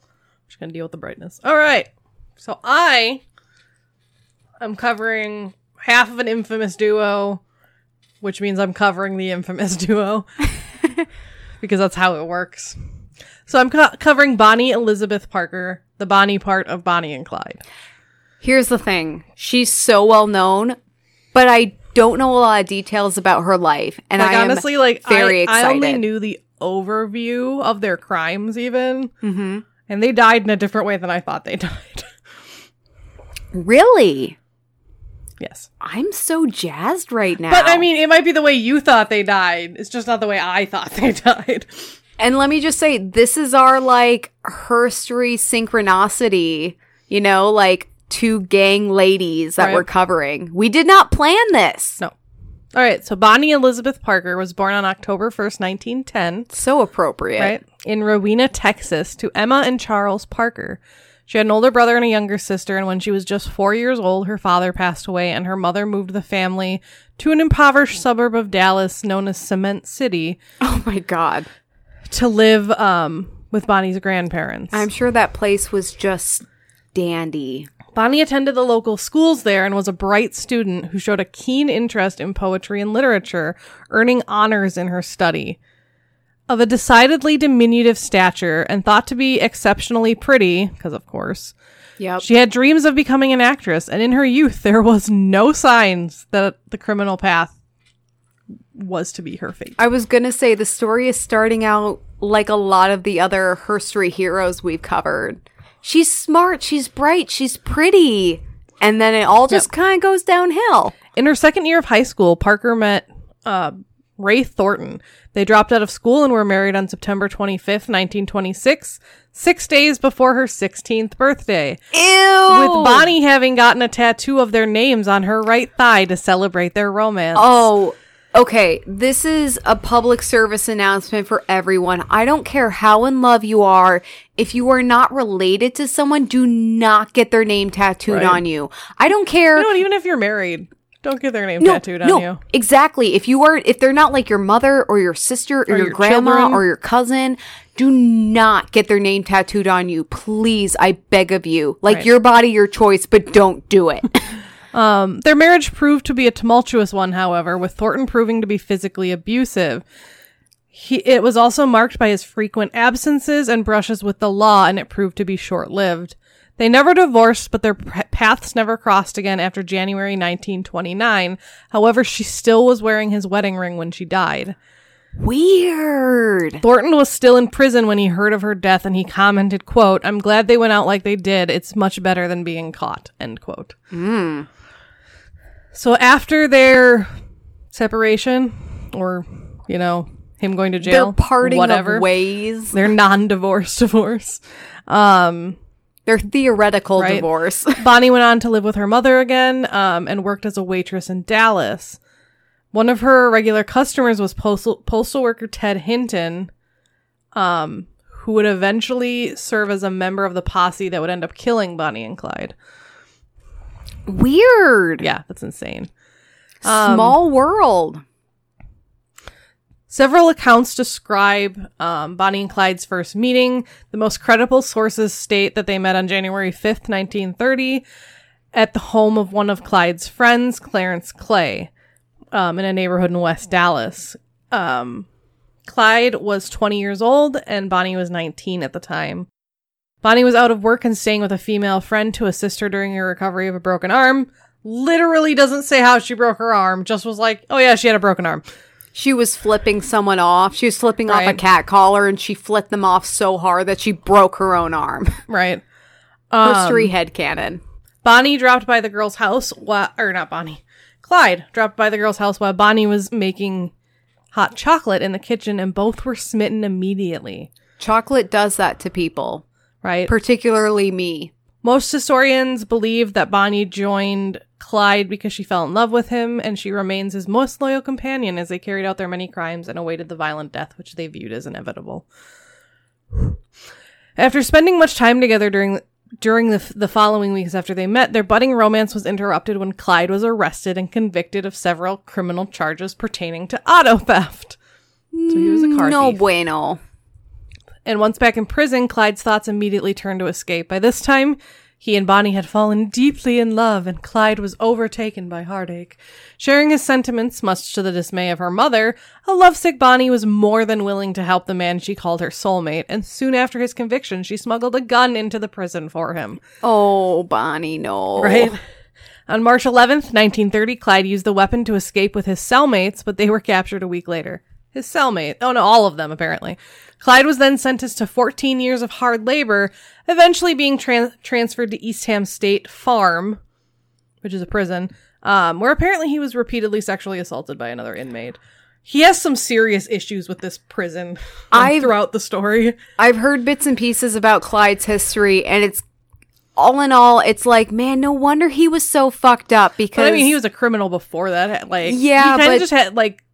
I'm just gonna deal with the brightness. All right. So I am covering half of an infamous duo, which means I'm covering the infamous *laughs* duo because that's how it works. So I'm co- covering Bonnie Elizabeth Parker, the Bonnie part of Bonnie and Clyde. Here's the thing she's so well known, but I don't know a lot of details about her life. And like I honestly, like very I, I only knew the overview of their crimes, even, mm-hmm. and they died in a different way than I thought they *laughs* died. Really? Yes, I'm so jazzed right now. but I mean, it might be the way you thought they died. It's just not the way I thought they *laughs* died. and let me just say, this is our like herstory synchronicity, you know, like two gang ladies that Right. we're covering. We did not plan this. No. All right, so Bonnie Elizabeth Parker was born on October 1st, 1910. So appropriate. right? In Rowena, Texas, to Emma and Charles Parker. She had an older brother and a younger sister, and when she was just four years old, her father passed away, and her mother moved the family to an impoverished suburb of Dallas known as Cement City *laughs* Oh my God. to live um, with Bonnie's grandparents. I'm sure that place was just dandy. Bonnie attended the local schools there and was a bright student who showed a keen interest in poetry and literature, earning honors in her study. Of a decidedly diminutive stature and thought to be exceptionally pretty, because of course, Yep. she had dreams of becoming an actress, and in her youth, there was no signs that the criminal path was to be her fate. I was going to say the story is starting out like a lot of the other herstory heroes we've covered. She's smart, she's bright, she's pretty. And then it all just kind of goes downhill. In her second year of high school, Parker met uh, Ray Thornton. They dropped out of school and were married on September 25th, 1926, six days before her 16th birthday. Ew. With Bonnie having gotten a tattoo of their names on her right thigh to celebrate their romance. Oh, okay. This is a public service announcement for everyone. I don't care how in love you are. If you are not related to someone, do not get their name tattooed Right. on you. I don't care. You know? Even if you're married, don't get their name no, tattooed on no, you. exactly. If you are, if they're not like your mother or your sister or, your, your grandma children. or your cousin, do not get their name tattooed on you. Please, I beg of you. Like Right. your body, your choice, but don't do it. *laughs* Um, their marriage proved to be a tumultuous one, however, with Thornton proving to be physically abusive. He, it was also marked by his frequent absences and brushes with the law, and it proved to be short lived. They never divorced, but their p- paths never crossed again after January 1929. However, she still was wearing his wedding ring when she died. Weird. Thornton was still in prison when he heard of her death, and he commented, quote, I'm glad they went out like they did. It's much better than being caught, end quote. So after their separation, or, you know, him going to jail, They're parting whatever, ways. their non-divorce *laughs* divorce, um, Their theoretical Right. divorce. *laughs* Bonnie went on to live with her mother again um, and worked as a waitress in Dallas. One of her regular customers was postal, postal worker Ted Hinton, um, who would eventually serve as a member of the posse that would end up killing Bonnie and Clyde. Weird. Yeah, that's insane. Small world. Several accounts describe um, Bonnie and Clyde's first meeting. The most credible sources state that they met on January 5th, 1930, at the home of one of Clyde's friends, Clarence Clay, um, in a neighborhood in West Dallas. Um, Clyde was 20 years old and Bonnie was 19 at the time. Bonnie was out of work and staying with a female friend to assist her during her recovery of a broken arm. Literally doesn't say how she broke her arm, just was like, oh yeah, she had a broken arm. She was flipping someone off. She was flipping off a cat collar and she flipped them off so hard that she broke her own arm. *laughs* Right. Um, History headcanon. Bonnie dropped by the girl's house while, or not Bonnie, Clyde dropped by the girl's house while Bonnie was making hot chocolate in the kitchen and both were smitten immediately. Chocolate does that to people, Right. particularly me. Most historians believe that Bonnie joined Clyde because she fell in love with him and she remains his most loyal companion as they carried out their many crimes and awaited the violent death which they viewed as inevitable. After spending much time together during during the, the following weeks after they met, their budding romance was interrupted when Clyde was arrested and convicted of several criminal charges pertaining to auto theft. So he was a car no thief. bueno. And once back in prison, Clyde's thoughts immediately turned to escape. By this time, he and Bonnie had fallen deeply in love, and Clyde was overtaken by heartache. Sharing his sentiments, much to the dismay of her mother, a lovesick Bonnie was more than willing to help the man she called her soulmate, and soon after his conviction, she smuggled a gun into the prison for him. Oh, Bonnie, no. Right? On March 11th, 1930, Clyde used the weapon to escape with his cellmates, but they were captured a week later. His cellmate. Oh no, all of them, apparently. Clyde was then sentenced to 14 years of hard labor, eventually being tran- transferred to Eastham State Farm, which is a prison, um, where apparently he was repeatedly sexually assaulted by another inmate. He has some serious issues with this prison I've- throughout the story. I've heard bits and pieces about Clyde's history, and it's all in all, it's like, man, no wonder he was so fucked up because But I mean, he was a criminal before that. Like, Yeah, he kind of just had like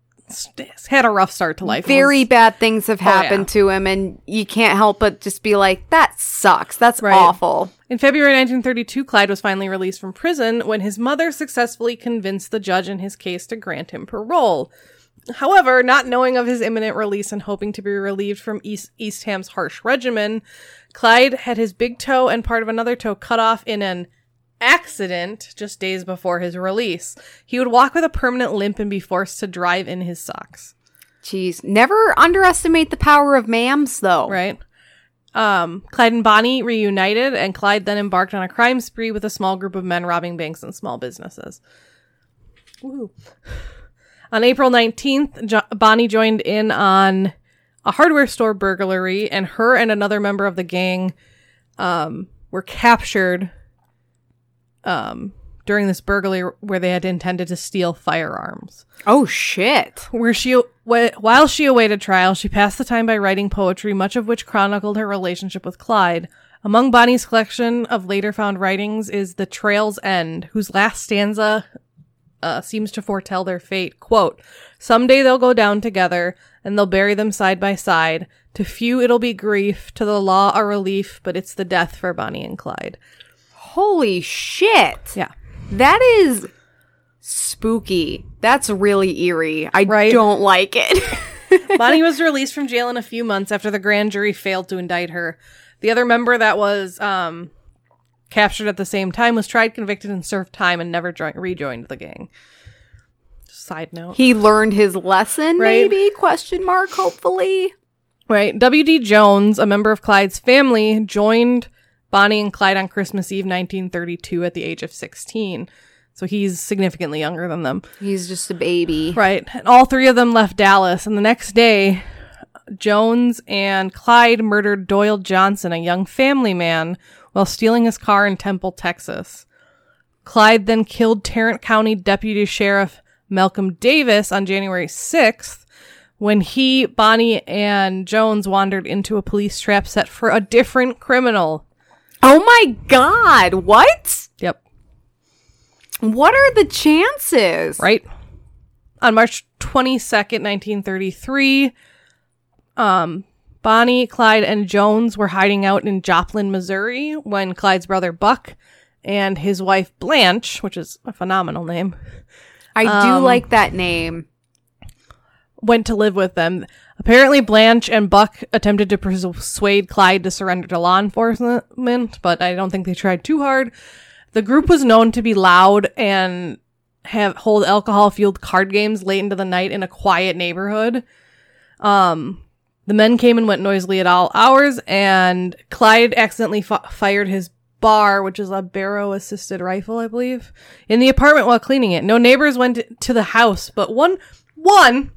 had a rough start to life. Very was- bad things have oh, happened yeah. to him, and you can't help but just be like, that sucks. That's Right. awful. In February 1932, Clyde was finally released from prison when his mother successfully convinced the judge in his case to grant him parole. However, not knowing of his imminent release and hoping to be relieved from East Eastham's harsh regimen, Clyde had his big toe and part of another toe cut off in an accident just days before his release. He would walk with a permanent limp and be forced to drive in his socks. Jeez. Never underestimate the power of mams, though. right? Um, Clyde and Bonnie reunited, and Clyde then embarked on a crime spree with a small group of men robbing banks and small businesses. Woo. On April 19th, jo- Bonnie joined in on a hardware store burglary, and her and another member of the gang um, were captured um, during this burglary where they had intended to steal firearms. Oh, shit. Where she, while she awaited trial, she passed the time by writing poetry, much of which chronicled her relationship with Clyde. Among Bonnie's collection of later found writings is The Trail's End, whose last stanza uh, seems to foretell their fate. Quote, Someday they'll go down together, and they'll bury them side by side. To few it'll be grief, to the law a relief, but it's the death for Bonnie and Clyde. Holy shit. Yeah. That is spooky. That's really eerie. I Right? don't like it. *laughs* Bonnie was released from jail in a few months after the grand jury failed to indict her. The other member that was um, captured at the same time was tried, convicted, and served time and never joined, rejoined the gang. Side note. he learned his lesson, Right. maybe? Question mark, hopefully. Right. W.D. Jones, a member of Clyde's family, joined Bonnie and Clyde on Christmas Eve 1932 at the age of 16. So he's significantly younger than them. He's just a baby. Right. And all three of them left Dallas. And the next day, Jones and Clyde murdered Doyle Johnson, a young family man, while stealing his car in Temple, Texas. Clyde then killed Tarrant County Deputy Sheriff Malcolm Davis on January 6th when he, Bonnie, and Jones wandered into a police trap set for a different criminal. Oh my god. What? Yep. What are the chances? right? On March 22nd, 1933, um, Bonnie, Clyde, and Jones were hiding out in Joplin, Missouri when Clyde's brother Buck and his wife Blanche, which is a phenomenal name, I do Um, like that name. Went to live with them. Apparently, Blanche and Buck attempted to persuade Clyde to surrender to law enforcement, but I don't think they tried too hard. The group was known to be loud and have hold alcohol fueled card games late into the night in a quiet neighborhood. Um, the men came and went noisily at all hours, and Clyde accidentally fi- fired his bar, which is a barrel assisted rifle, I believe, in the apartment while cleaning it. No neighbors went to the house, but one one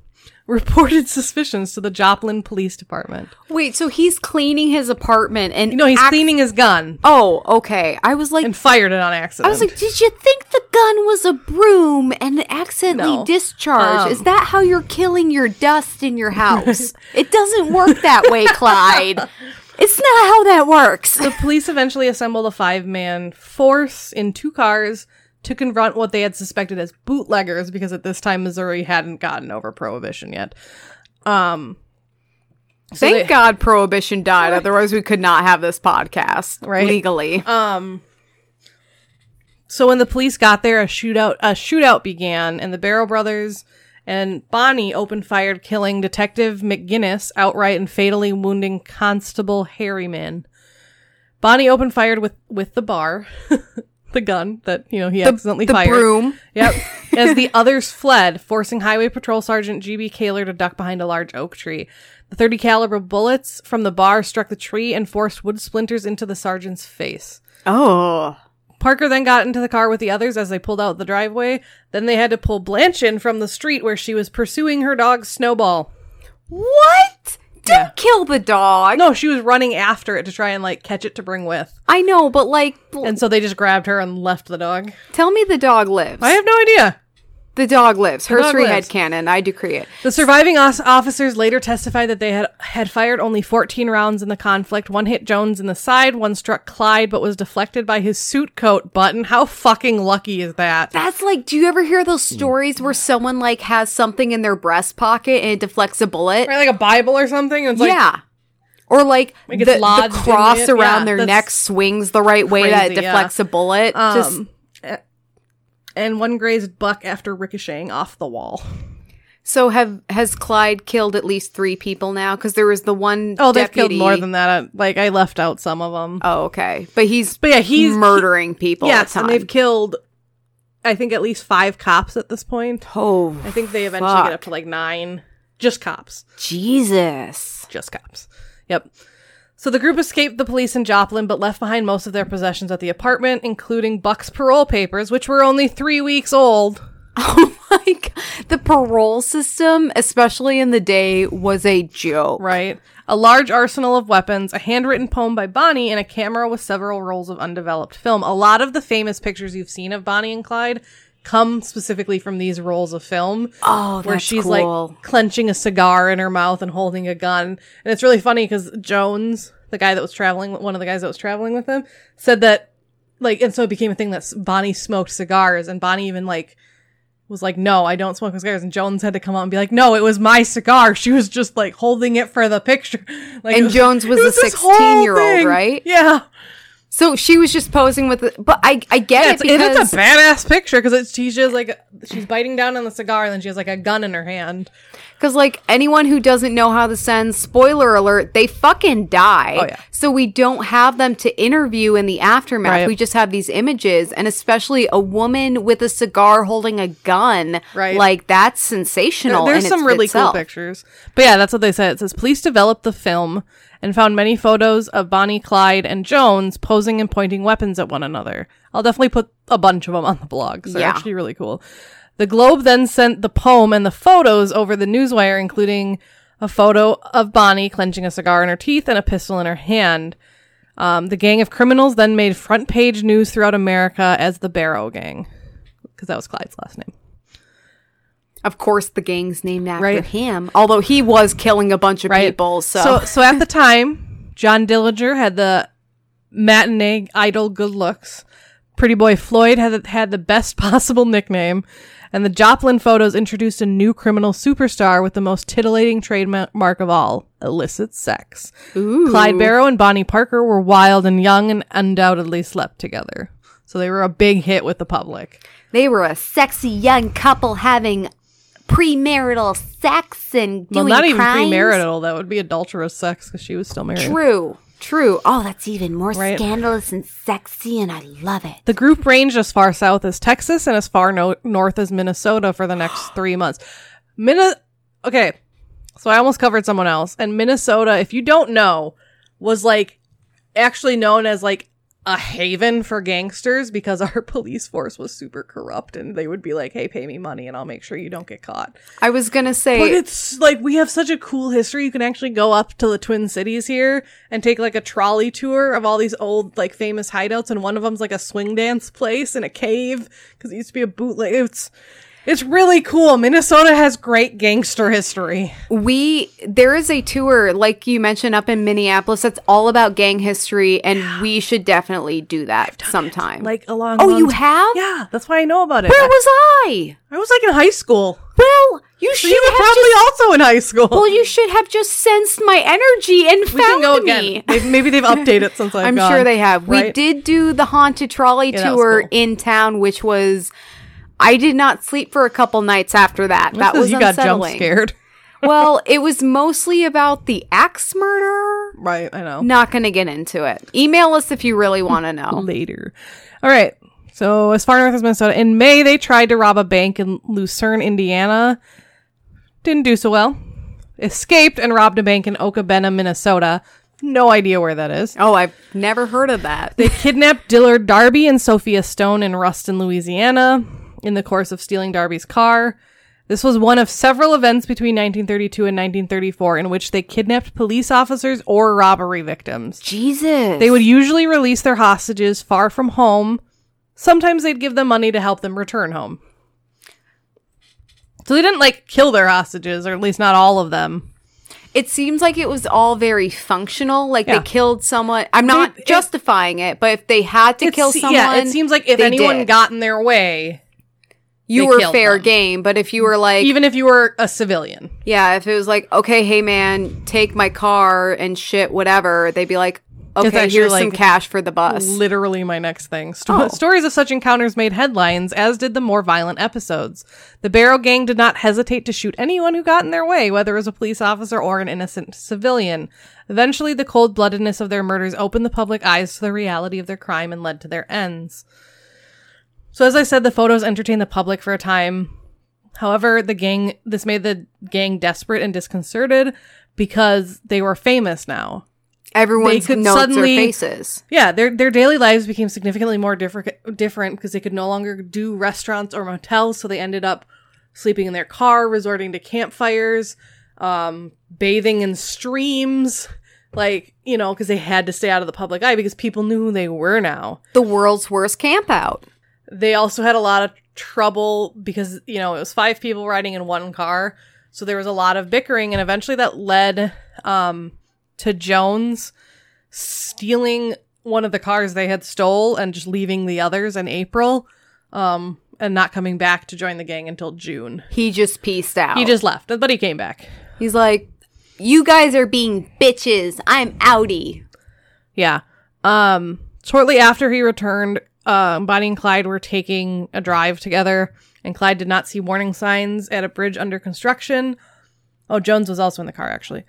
reported suspicions to the Joplin Police Department. Wait, so he's cleaning his apartment and You know, he's ac- cleaning his gun Oh, okay. I was like and fired it on accident. I was like, did you think the gun was a broom and accidentally No. discharged? Um. Is that how you're killing your dust in your house? *laughs* it doesn't work that way, Clyde. *laughs* It's not how that works. the police eventually assembled a five man force in two cars to confront what they had suspected as bootleggers because at this time Missouri hadn't gotten over prohibition yet. Um so Thank they- God prohibition died. Otherwise, we could not have this podcast Right. legally. Um so when the police got there a shootout a shootout began and the Barrow brothers and Bonnie opened fire, killing Detective McGinnis outright and fatally wounding Constable Harryman. Bonnie opened fired with with the bar, *laughs* the gun that you know he accidentally fired. the fired. broom. Yep. *laughs* As the others fled, forcing Highway Patrol Sergeant G.B. Kahler to duck behind a large oak tree. The 30 caliber bullets from the bar struck the tree and forced wood splinters into the sergeant's face. Oh. Parker then got into the car with the others as they pulled out the driveway. Then they had to pull Blanche in from the street where she was pursuing her dog Snowball. What? Don't Yeah. kill the dog. No, she was running after it to try and like catch it to bring with. I know, but like, bl- And so they just grabbed her and left the dog. tell me the dog lives. I have no idea. The dog lives. dog Herstory lives. headcanon. I decree it. The surviving os- officers later testified that they had had fired only 14 rounds in the conflict. One hit Jones in the side, one struck Clyde but was deflected by his suit coat button. How fucking lucky is that? That's like, do you ever hear those stories where someone like has something in their breast pocket and it deflects a bullet? Right, like a Bible or something? It's like, yeah. Or like, Like the, the cross around Yeah, their neck swings the right way that it crazy, yeah. deflects a bullet. Just Um, eh, and one grazed Buck after ricocheting off the wall. so have has Clyde killed at least three people now? Because there was the one. Oh, they've killed more than that. Like I left out some of them. Oh, okay, but he's But yeah, he's murdering people. yes, and they've killed. I think at least five cops at this point. Oh, I think they eventually Fuck. get up to like nine. just cops. Jesus. Just cops. Yep. So the group escaped the police in Joplin, but left behind most of their possessions at the apartment, including Buck's parole papers, which were only three weeks old. *laughs* Oh my god. The parole system, especially in the day, was a joke. Right. A large arsenal of weapons, a handwritten poem by Bonnie, and a camera with several rolls of undeveloped film. A lot of the famous pictures you've seen of Bonnie and Clyde come specifically from these rolls of film. Oh, where she's cool. like clenching a cigar in her mouth and holding a gun. And it's really funny because Jones, the guy that was traveling, one of the guys that was traveling with him, said that, like, and so it became a thing that Bonnie smoked cigars, and Bonnie even like was like, "No, I don't smoke cigars," and Jones had to come out and be like, "No, it was my cigar. *laughs* She was just like holding it for the picture." *laughs* Like, And it Jones was it a 16-year-old, right? Yeah, So she was just posing with the, but I I get yeah, it because it's a badass picture because it's she's just like she's biting down on the cigar and then she has like a gun in her hand. Because, like, anyone who doesn't know how this ends, spoiler alert, they fucking die. Oh, yeah. So we don't have them to interview in the aftermath. Right. We just have these images, and especially a woman with a cigar holding a gun. Right. Like, that's sensational. There- there's some really itself. cool pictures. But yeah, that's what they said. It says police developed the film and found many photos of Bonnie, Clyde, and Jones posing and pointing weapons at one another. I'll definitely put a bunch of them on the blog. They're Yeah. actually really cool. The Globe then sent the poem and the photos over the newswire, including a photo of Bonnie clenching a cigar in her teeth and a pistol in her hand. Um, the gang of criminals then made front page news throughout America as the Barrow Gang, because that was Clyde's last name. Of course, the gang's named after Right. him, although he was killing a bunch of right? people. So, so, so at the time, John Dillinger had the matinee idol good looks. Pretty boy Floyd had had the best *laughs* possible nickname, and the Joplin photos introduced a new criminal superstar with the most titillating trademark of all: illicit sex. Ooh. Clyde Barrow and Bonnie Parker were wild and young, and undoubtedly slept together. So they were a big hit with the public. they were a sexy young couple having premarital sex and doing Well, not even crimes. premarital. That would be adulterous sex because she was still married. True. True. Oh, that's even more Right. scandalous and sexy, and I love it. The group ranged as far south as Texas and as far no- north as Minnesota for the next *gasps* three months. Minna- okay, so I almost covered someone else. And Minnesota, if you don't know, was like actually known as like a haven for gangsters because *laughs* our police force was super corrupt and they would be like, hey, pay me money and I'll make sure you don't get caught. I was gonna say, But it's like we have such a cool history. You can actually go up to the Twin Cities here and take like a trolley tour of all these old like famous hideouts, and one of them's like a swing dance place in a cave because it used to be a bootleg. It's it's really cool. Minnesota has great gangster history. we there is a tour, like you mentioned, up in Minneapolis that's all about gang history, and we should definitely do that sometime. Like along. oh, long you have? Yeah, that's why I know about it. Where was I? I was like in high school. Well, you So should you were have probably just, also in high school. well, you should have just sensed my energy and we found go me. again. Maybe they've *laughs* updated since I've I'm gone, sure they have. We did do the haunted trolley Yeah, tour cool. in town, which was. I did not sleep for a couple nights after that. That was you got jump unsettling. scared. *laughs* well, it was mostly about the axe murder. Right, I know. Not going to get into it. Email us if you really want to *laughs* know. later. All right. So as far north as Minnesota, in May they tried to rob a bank in Lucerne, Indiana. Didn't do so well. Escaped and robbed a bank in Okabena, Minnesota. No idea where that is. Oh, I've never heard of that. They kidnapped Dillard Darby and Sophia Stone in Ruston, Louisiana, in the course of stealing Darby's car. This was one of several events between 1932 and 1934 in which they kidnapped police officers or robbery victims. Jesus. They would usually release their hostages far from home. Sometimes they'd give them money to help them return home. So they didn't like kill their hostages, or at least not all of them. It seems like it was all very functional. Like Yeah. they killed someone. I'm not It- justifying it, but if they had to kill someone, yeah, it seems like if anyone did. got in their way, you were fair them. game. But if you were like, even if you were a civilian, yeah, if it was like, okay, hey man, take my car and shit, whatever, they'd be like, okay, here's some cash for the bus. literally my next thing. Sto- Oh. Stories of such encounters made headlines, as did the more violent episodes. The Barrow Gang did not hesitate to shoot anyone who got in their way, whether it was a police officer or an innocent civilian. Eventually, the cold bloodedness of their murders opened the public eyes to the reality of their crime and led to their ends. So, as I said, the photos entertained the public for a time. However, the gang this made the gang desperate and disconcerted because they were famous now. Everyone could knows suddenly- their faces. Yeah, their their daily lives became significantly more different different because they could no longer do restaurants or motels, so they ended up sleeping in their car, resorting to campfires, um, bathing in streams, like you know, because they had to stay out of the public eye because people knew who they were now. The world's worst campout. They also had a lot of trouble because you know it was five people riding in one car, so there was a lot of bickering, and eventually that led um, to Jones stealing one of the cars they had stole and just leaving the others in April, um, and not coming back to join the gang until June. He just pieced out. He just left, but he came back. He's like, "You guys are being bitches. I'm outie." Yeah. Um, shortly after he returned, uh, Bonnie and Clyde were taking a drive together, and Clyde did not see warning signs at a bridge under construction. Oh, Jones was also in the car, actually.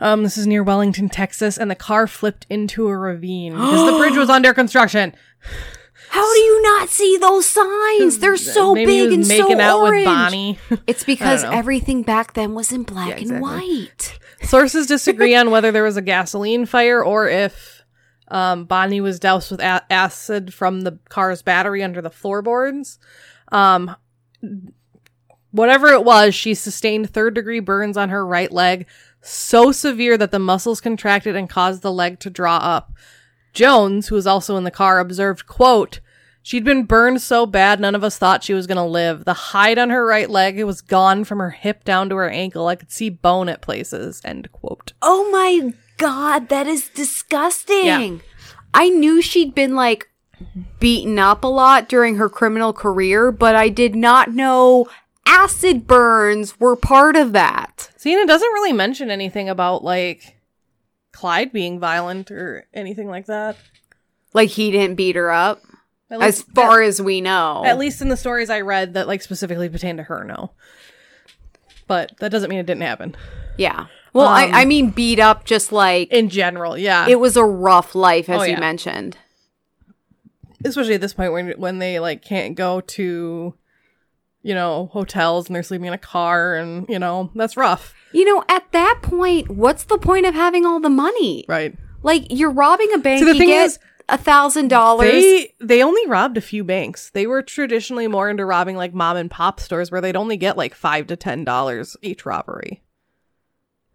Um, this is near Wellington, Texas, and the car flipped into a ravine because the *gasps* bridge was under construction. How do you not see those signs? They're so Maybe big and making so out orange. with Bonnie. *laughs* It's because everything back then was in black Yeah, and white. Sources disagree on whether there was a gasoline fire or if um, Bonnie was doused with a- acid from the car's battery under the floorboards. Um, whatever it was, she sustained third degree burns on her right leg, so severe that the muscles contracted and caused the leg to draw up. Jones, who was also in the car, observed, quote, She'd been burned so bad none of us thought she was going to live. The hide on her right leg was gone from her hip down to her ankle. I could see bone at places. End quote. Oh my god, that is disgusting. Yeah. I knew she'd been like beaten up a lot during her criminal career, but I did not know acid burns were part of that. It doesn't really mention anything about like Clyde being violent or anything like that. Like he didn't beat her up, At as least, far as we know. at least in the stories I read that like specifically pertain to her, no. But that doesn't mean it didn't happen. yeah. Well, Um, I, I mean, beat up just like In general, yeah. it was a rough life, as Oh, you yeah. mentioned. especially at this point when when they like can't go to you know hotels and they're sleeping in a car and you know that's rough You know, at that point, what's the point of having all the money? right Like you're robbing a bank, See, the you thing get is, a thousand dollars. they they only robbed a few banks they were traditionally more into robbing like mom and pop stores where they'd only get like five to ten dollars each robbery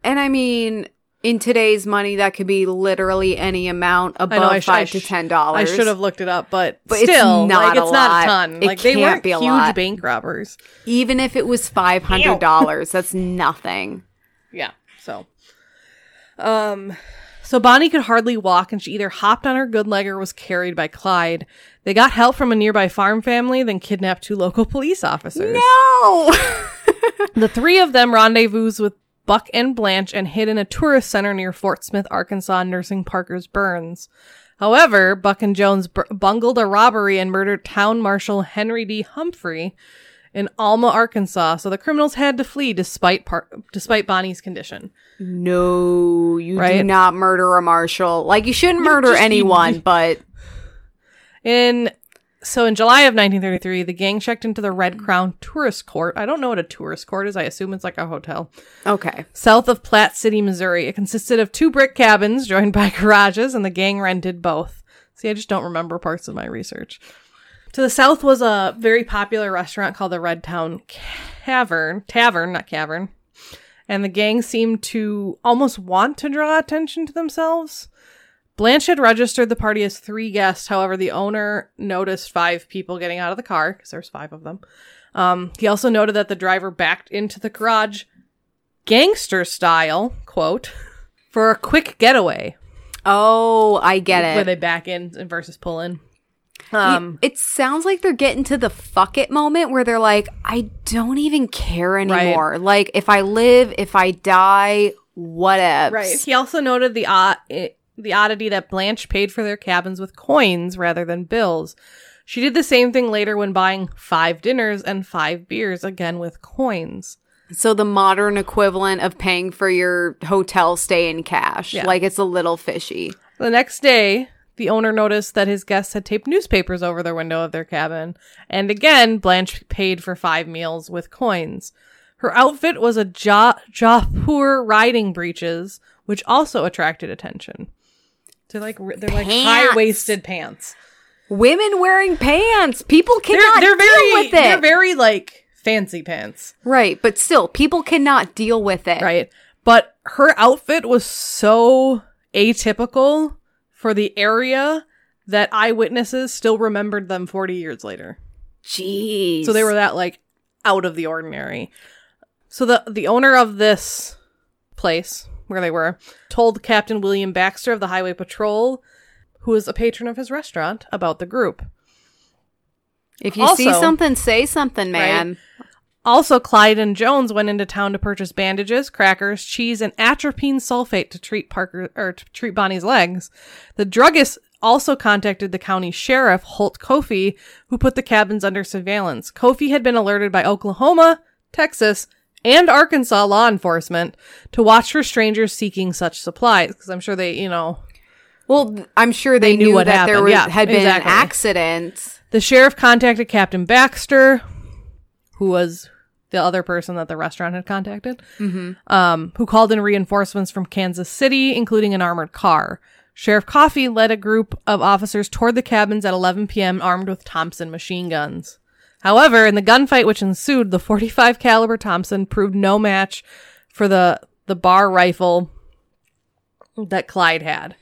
And I mean, in today's money, that could be literally any amount above know sh- five to ten dollars. I should have looked it up, but, But it's not like a it's not a ton. It like they weren't be a huge lot. bank robbers. even if it was five hundred dollars. that's nothing. *laughs* Yeah. So, um, so Bonnie could hardly walk, and she either hopped on her good leg or was carried by Clyde. They got help from a nearby farm family, then kidnapped two local police officers. No. *laughs* The three of them rendezvoused with Buck and Blanche and hid in a tourist center near Fort Smith, Arkansas, nursing Parker's burns. However, Buck and Jones br- bungled a robbery and murdered town marshal Henry D. Humphrey in Alma, Arkansas. So the criminals had to flee despite Par- despite Bonnie's condition. no, you do not murder a marshal. Like you shouldn't murder anyone, *laughs* but In so in July of 1933, the gang checked into the Red Crown Tourist Court. I don't know what a tourist court is. I assume it's like a hotel. okay. south of Platte City, Missouri. It consisted of two brick cabins joined by *laughs* garages, and the gang rented both. See, I just don't remember parts of my research. To the south was a very popular restaurant called the Red Crown Cavern. Tavern, not cavern. And the gang seemed to almost want to draw attention to themselves. Blanche had registered the party as three guests. However, the owner noticed five people getting out of the car because there's five of them. Um, he also noted that the driver backed into the garage gangster style, quote, for a quick getaway Oh, I get it. where they back in versus pull in. Um, it sounds like they're getting to the fuck it moment where they're like, I don't even care anymore. Like, if I live, if I die, whatevs. right. He also noted the odd, the oddity that Blanche paid for their cabins with coins rather than bills. She did the same thing later when buying five dinners and five beers, again with coins. So the modern equivalent of paying for your hotel stay in cash. Yeah. Like, it's a little fishy. The next day, the owner noticed that his guests had taped newspapers over the window of their cabin. And again, Blanche paid for five meals with coins. Her outfit was a ja- jodhpur riding breeches, which also attracted attention. They're like they're like high waisted pants. Women wearing pants. People They're cannot they're deal very with it. they're very like fancy pants, right, but still, people cannot deal with it. right? But her outfit was so atypical for the area that eyewitnesses still remembered them 40 years later. Jeez. So they were that like out of the ordinary. So the the owner of this place where they were told Captain William Baxter of the Highway Patrol, who was a patron of his restaurant, about the group. If you see something, say something, man. Also, Clyde and Jones went into town to purchase bandages, crackers, cheese, and atropine sulfate to treat Parker or to treat Bonnie's legs. The druggist also contacted the county sheriff, Holt Coffey, who put the cabins under surveillance. Coffey had been alerted by Oklahoma, Texas, and Arkansas law enforcement to watch for strangers seeking such supplies because I'm sure they, you know, Well, I'm sure they, They knew knew, what that there happened. was, Yeah, had been exactly. an accident. The sheriff contacted Captain Baxter, who was the other person that the restaurant had contacted, um, who called in reinforcements from Kansas City, including an armored car. Sheriff Coffey led a group of officers toward the cabins at 11 p.m. armed with Thompson machine guns. However, in the gunfight which ensued, the 45 caliber Thompson proved no match for the the BAR rifle that Clyde had.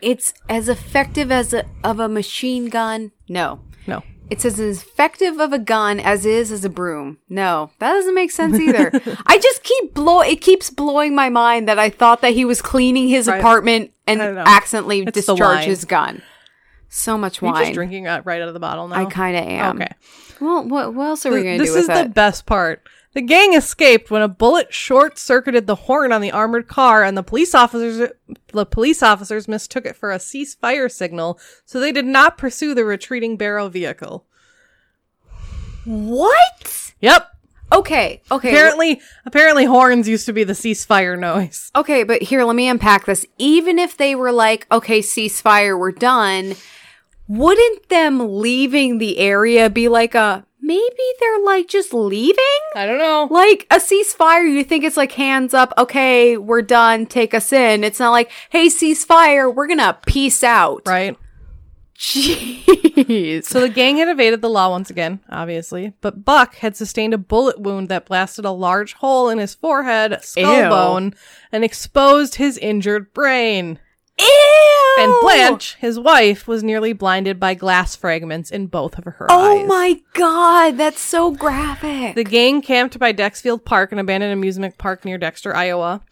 It's as effective as a of a machine gun. No. No. It's as effective of a gun as is as a broom. No, that doesn't make sense either. *laughs* I just keep blow. It keeps blowing my mind that I thought that he was cleaning his Right. apartment and I don't know. accidentally It's discharged his gun. So much You're wine. just drinking right out of the bottle now. I kind of am. Okay. Well, what, what else are we going to this do with is the best part. The gang escaped when a bullet short circuited the horn on the armored car, and the police officers the police officers mistook it for a ceasefire signal, so they did not pursue the retreating Barrow vehicle. what? Yep. Okay. Okay. Apparently, apparently horns used to be the ceasefire noise. Okay, but here, let me unpack this. Even if they were like, okay, ceasefire, we're done, wouldn't them leaving the area be like a maybe they're like just leaving? I don't know. Like a ceasefire, you think it's like hands up, okay, we're done, take us in. It's not like, hey, ceasefire, we're gonna peace out. Right. Jeez. So the gang had evaded the law once again, obviously, but Buck had sustained a bullet wound that blasted a large hole in his forehead, skull Ew. bone, and exposed his injured brain. Ew! And Blanche, his wife, was nearly blinded by glass fragments in both of her Oh eyes. my god, that's so graphic. The gang camped by Dexfield Park, an abandoned amusement park near Dexter, Iowa,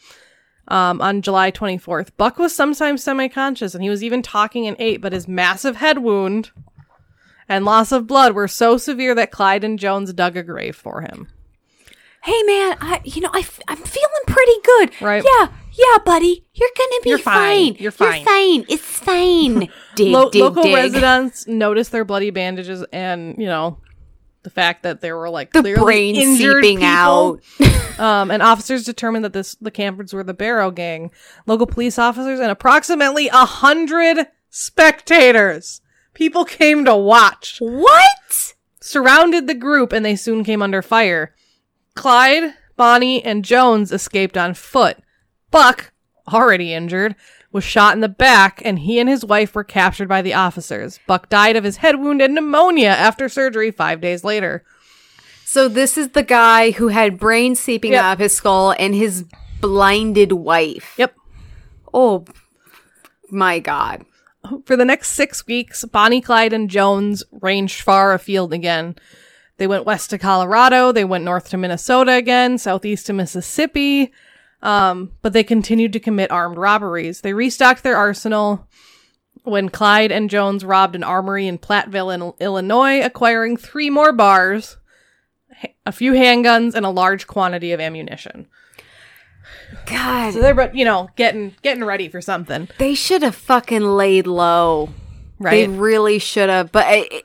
um, on July 24th. Buck was sometimes semi conscious, and he was even talking and ate, but his massive head wound and loss of blood were so severe that Clyde and Jones dug a grave for him. hey man, I you know I f- I'm feeling pretty good. Right. Yeah, yeah, buddy, you're gonna be fine. You're fine. fine. You're fine. fine. It's fine. *laughs* dig, Lo- dig, local dig. residents noticed their bloody bandages and, you know, the fact that there were like the clearly brain seeping people. out. *laughs* *laughs* Um, and officers determined that this the Camfords were the Barrow Gang. Local police officers and approximately a hundred spectators, people came to watch, what? surrounded the group, and they soon came under fire. Clyde, Bonnie, and Jones escaped on foot. Buck, already injured, was shot in the back, and he and his wife were captured by the officers. Buck died of his head wound and pneumonia after surgery five days later. So this is the guy who had brain seeping Yep. out of his skull and his blinded wife. Yep. Oh my god. For the next six weeks, Bonnie, Clyde, and Jones ranged far afield again. They went west to Colorado, they went north to Minnesota again, southeast to Mississippi, um, but they continued to commit armed robberies. They restocked their arsenal when Clyde and Jones robbed an armory in Platteville, in Illinois, acquiring three more BARs, a few handguns, and a large quantity of ammunition. God. So they're, you know, getting getting ready for something, They should have fucking laid low. right? They really should have. But I, it-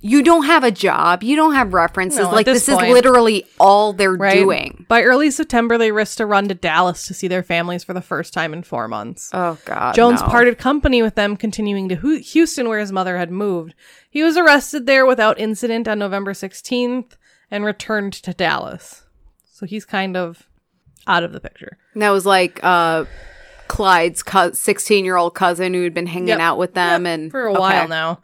you don't have a job, you don't have references. No, like this this, point. is literally all they're right? doing. By early September, they risked a run to Dallas to see their families for the first time in four months. Oh God, Jones no. parted company with them, continuing to Houston, where his mother had moved. He was arrested there without incident on November 16th and returned to Dallas. So he's kind of out of the picture. That was like uh, Clyde's sixteen-year-old cousin who had been hanging Yep. out with them, Yep, and for a okay. while now.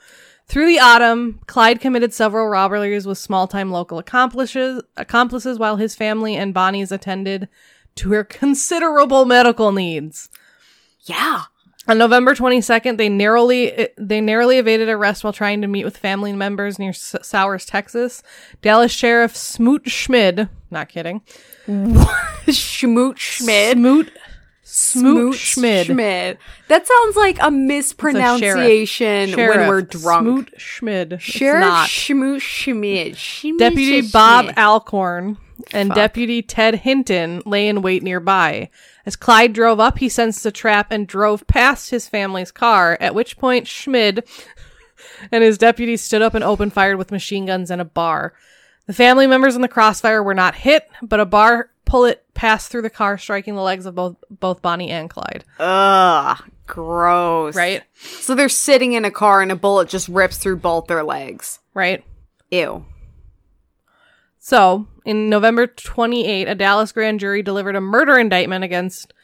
Through the autumn, Clyde committed several robberies with small-time local accomplices, accomplices while his family and Bonnie's attended to her *laughs* considerable medical needs. Yeah, On November 22nd, they narrowly they narrowly evaded arrest while trying to meet with family members near S- Sowers, Texas. Dallas Sheriff Smoot Schmid, not kidding, *laughs* Schmoot Schmid. Smoot Smoot Schmid, Schmid. That sounds like a mispronunciation Sheriff when we're drunk. Smoot Schmid, It's Sheriff not. Schmoot Schmid. Schmid Deputy. Bob Alcorn and Fuck. Deputy Ted Hinton lay in wait nearby. As Clyde drove up, he sensed a trap and drove past his family's car, at which point Schmid and his deputies stood up and opened fire with machine guns and a BAR. The family members in the crossfire were not hit, but a BAR bullet passed through the car, striking the legs of both both Bonnie and Clyde. Ugh, gross. Right? So they're sitting in a car and a bullet just rips through both their legs. Right? Ew. So, in November 28, a Dallas grand jury delivered a murder indictment against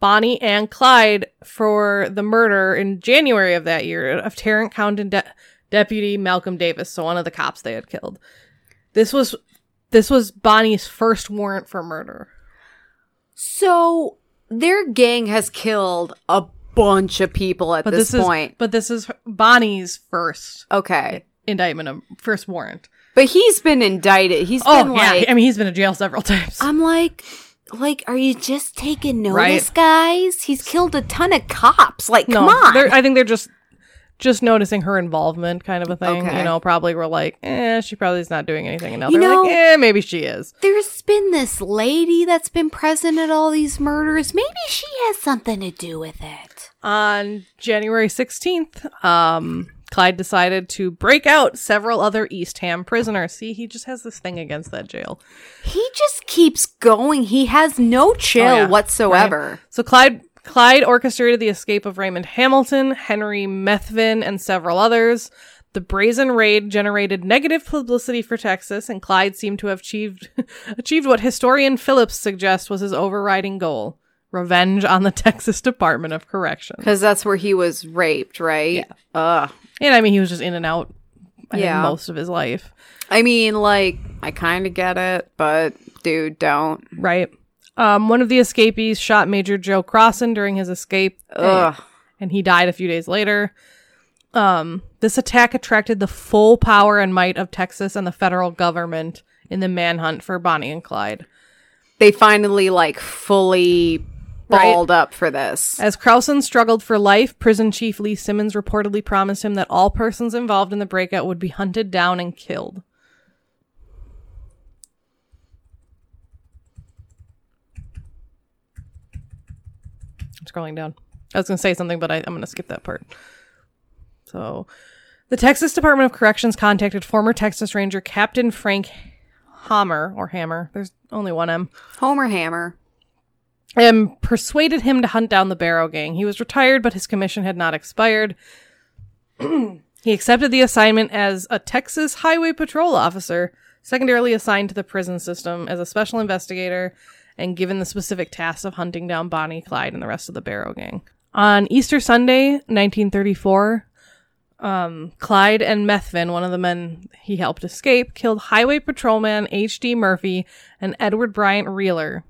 Bonnie and Clyde for the murder in January of that year of Tarrant County de- Deputy Malcolm Davis, so one of the cops they had killed. This was this was Bonnie's first warrant for murder. So their gang has killed a bunch of people at But this, this, point. but this is Bonnie's first okay. indictment of first warrant. But he's been indicted. He's Oh been yeah, like I mean he's been in jail several *laughs* times. I'm like like are you just taking notice, Right. guys? He's killed a ton of cops. Like, No, come on. I think they're just just noticing her involvement, kind of a thing. Okay. You know, probably we're like, eh, she probably is not doing anything. And now You they're know- like, eh, maybe she is. There's been this lady that's been present at all these murders. Maybe she has something to do with it. On January sixteenth, um, Clyde decided to break out several other Eastham prisoners. See, he just has this thing against that jail. He just keeps going. He has no chill Oh, yeah. whatsoever. So Clyde Clyde orchestrated the escape of Raymond Hamilton, Henry Methvin, and several others. The brazen raid generated negative publicity for Texas, and Clyde seemed to have achieved *laughs* achieved what historian Phillips suggests was his overriding goal: revenge on the *laughs* Texas Department of Corrections. Because that's where he was raped, right? Yeah. Ugh. And I mean, he was just in and out. I think, Yeah. most of his life, I mean, like, I kind of get it, but dude, don't. right? Um, one of the escapees shot Major Joe Crowson during his escape. Ugh. and he died a few days later. Um, this attack attracted the full power and might of Texas and the federal government in the manhunt for Bonnie and Clyde. They finally, like, fully Right. balled up for this. As Crowson struggled for life, prison chief Lee Simmons reportedly promised him that all persons involved in the breakout would be hunted down and killed. I'm scrolling down. I was going to say something, but I, I'm going to skip that part. So, the Texas Department of Corrections contacted former Texas Ranger Captain Frank Hammer, or Hammer, there's only one M, Homer Hammer. and persuaded him to hunt down the Barrow Gang. He was retired, but his commission had not expired. *clears throat* he accepted the assignment as a Texas Highway Patrol officer, secondarily assigned to the prison system as a special investigator, and given the specific task of hunting down Bonnie, Clyde, and the rest of the Barrow Gang. On Easter Sunday, 1934, um, Clyde and Methvin, one of the men he helped escape, killed Highway Patrolman H.D. Murphy and Edward Bryant Wheeler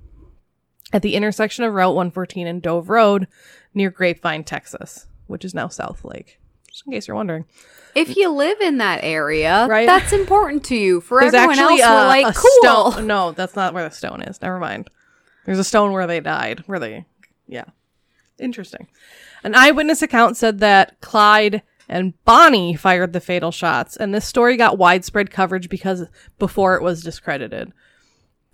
at the intersection of Route 114 and Dove Road near Grapevine, Texas, which is now Southlake. Just in case you're wondering. If you live in that area, Right. that's important to you. For There's everyone actually else, a, we're like, cool. stone. No, that's not where the stone is. Never mind. There's a stone where they died. Where they, yeah. Interesting. An eyewitness account said that Clyde and Bonnie fired the fatal shots, and this story got widespread coverage because before it was discredited.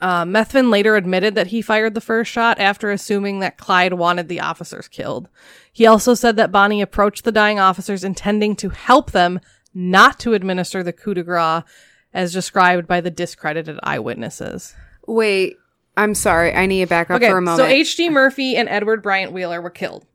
Uh, Methvin later admitted that he fired the first shot after assuming that Clyde wanted the officers killed. He also said that Bonnie approached the dying officers intending to help them, not to administer the coup de grace as described by the discredited eyewitnesses. Wait, I'm sorry. I need to back up Okay, for a moment. so. H.D. Murphy and Edward Bryant Wheeler were killed.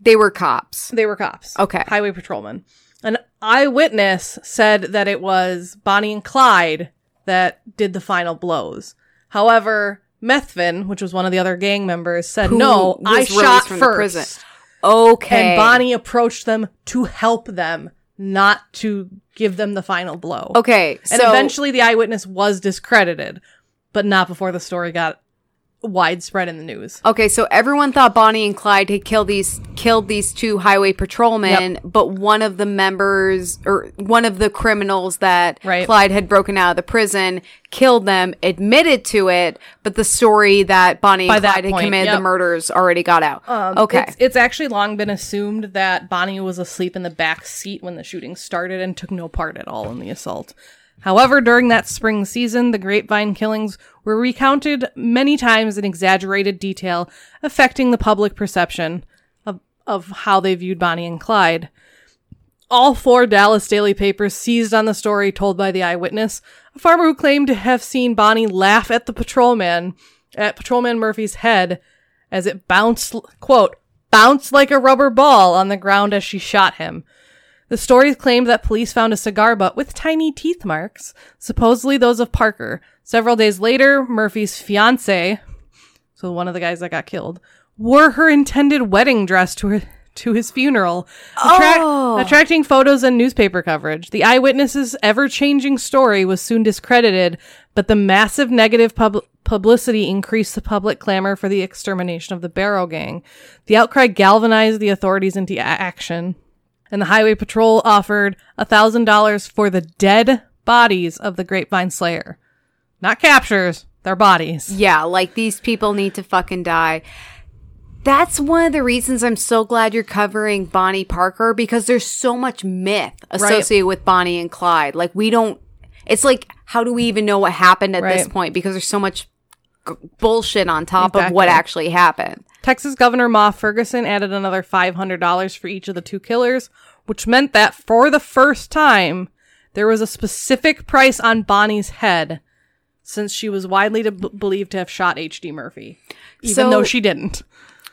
they were cops. They were cops. Okay. Highway patrolmen. An eyewitness said that it was Bonnie and Clyde that did the final blows. However, Methvin, which was one of the other gang members, said, Who no, I shot first. Okay. And Bonnie approached them to help them, not to give them the final blow. Okay. And eventually the eyewitness was discredited, but not before the story got widespread in the news. Okay, so everyone thought Bonnie and Clyde had killed these killed these two highway patrolmen, but one of the members or one of the criminals that Right. Clyde had broken out of the prison killed them, admitted to it, but the story that Bonnie By and Clyde had committed yep. the murders already got out. Um, okay. It's, it's actually long been assumed that Bonnie was asleep in the back seat when the shooting started and took no part at all in the assault. However, during that spring season, the grapevine killings were recounted many times in exaggerated detail, affecting the public perception of, of how they viewed Bonnie and Clyde. All four Dallas daily papers seized on the story told by the eyewitness, a farmer who claimed to have seen Bonnie laugh at the patrolman, at patrolman Murphy's head as it bounced, quote, bounced like a rubber ball on the ground as she shot him. The story claimed that police found a cigar butt with tiny teeth marks, supposedly those of Parker. Several days later, Murphy's fiance, so one of the guys that got killed, wore her intended wedding dress to her to his funeral, attract- Oh. attracting photos and newspaper coverage. The eyewitness's ever-changing story was soon discredited, but the massive negative pub- publicity increased the public clamor for the extermination of the Barrow Gang. The outcry galvanized the authorities into a- action, and the Highway Patrol offered $1,000 for the dead bodies of the Grapevine Slayer. Not captures, their bodies. Yeah, like these people need to fucking die. That's one of the reasons I'm so glad you're covering Bonnie Parker because there's so much myth associated with Bonnie and Clyde. Like we don't it's like how do we even know what happened at this point because there's so much g- bullshit on top of what actually happened. Texas Governor Ma Ferguson added another $500 for each of the two killers, which meant that for the first time, there was a specific price on Bonnie's head since she was widely to b- believed to have shot H.D. Murphy, even So- though she didn't.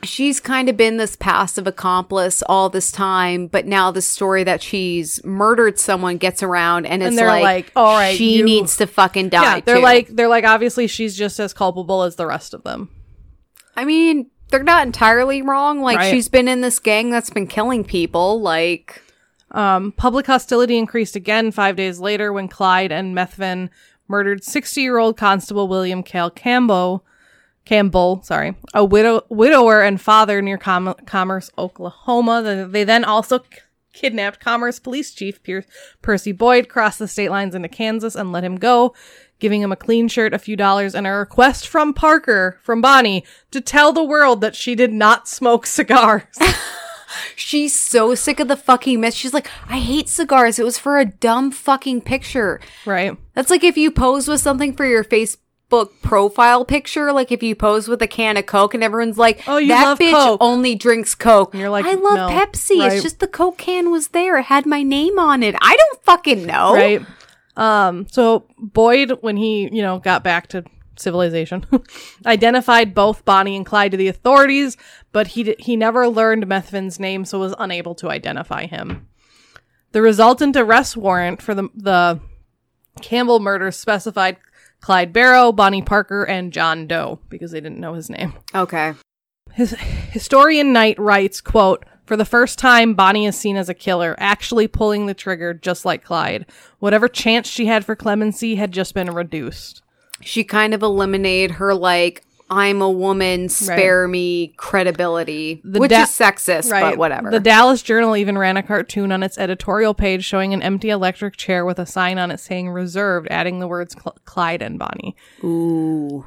She's kind of been this passive accomplice all this time, but now the story that she's murdered someone gets around and it's they're like, like, "All right, she you- needs to fucking die. Yeah, they're too." like they're like obviously she's just as culpable as the rest of them. I mean, they're not entirely wrong. Like Right. she's been in this gang that's been killing people. Like Um, public hostility increased again five days later when Clyde and Methvin murdered 60 year old Constable William Cale Campbell, Campbell, sorry, a widow, widower and father near Com- Commerce, Oklahoma. They- They then also k- kidnapped Commerce Police Chief Pier- Percy Boyd, crossed the state lines into Kansas, and let him go, giving him a clean shirt, a few dollars, and a request from Parker, from Bonnie, to tell the world that she did not smoke *laughs* cigars. she's so sick of the fucking myth. She's like, I hate cigars. It was for a dumb fucking picture. right. That's like if you pose with something for your Facebook profile picture, like if you pose with a can of Coke and everyone's like, Oh, you that love bitch Coke." only drinks Coke. And you're like, I love "No." Pepsi. Right. It's just the Coke can was there. It had my name on it. I don't fucking know. right? Um, so Boyd, when he, you know, got back to civilization, *laughs* identified both Bonnie and Clyde to the authorities, but he d- he never learned Methvin's name, so was unable to identify him. The resultant arrest warrant for the the Campbell murder specified Clyde Barrow, Bonnie Parker, and John Doe because they didn't know his name. Okay. His historian Knight writes, quote, for the first time, Bonnie is seen as a killer, actually pulling the trigger just like Clyde. Whatever chance she had for clemency had just been reduced. She kind of eliminated her like I'm a woman, spare me credibility, The which da- is sexist, but whatever. The Dallas Journal even ran a cartoon on its editorial page showing an empty electric chair with a sign on it saying reserved, adding the words Cl- Clyde and Bonnie. Ooh.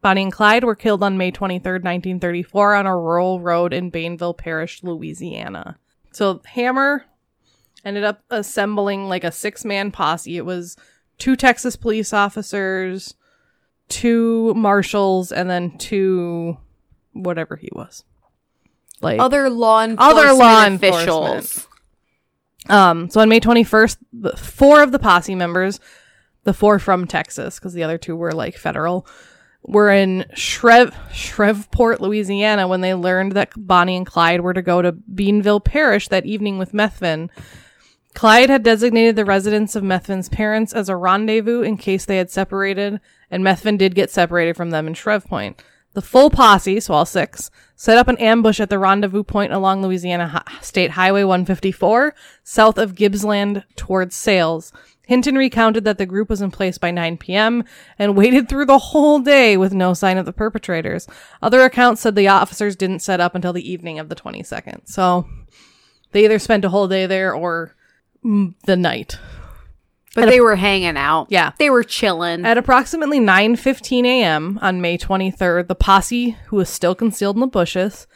Bonnie and Clyde were killed on May 23, 1934 on a rural road in Bienville Parish, Louisiana. So Hammer ended up assembling like a six-man posse. It was two Texas police officers, two marshals, and then two whatever he was. Like Other law enforcement Other law officials. enforcement. Um, so on May 21st, the, four of the posse members, the four from Texas, because the other two were like federal, were in Shrev- Shreveport, Louisiana, when they learned that Bonnie and Clyde were to go to Bienville Parish that evening with Methvin. Clyde had designated the residence of Methvin's parents as a rendezvous in case they had separated, and Methvin did get separated from them in Shreveport. The full posse, so all six, set up an ambush at the rendezvous point along Louisiana State Highway 154, south of Gibsland towards Sailes. Hinton recounted that the group was in place by 9 p.m. and waited through the whole day with no sign of the perpetrators. Other accounts said the officers didn't set up until the evening of the 22nd. So they either spent a whole day there or mm, the night. But they were hanging out. Yeah. They were chilling. At approximately 9:15 a.m. on May 23rd, the posse, who was still concealed in the bushes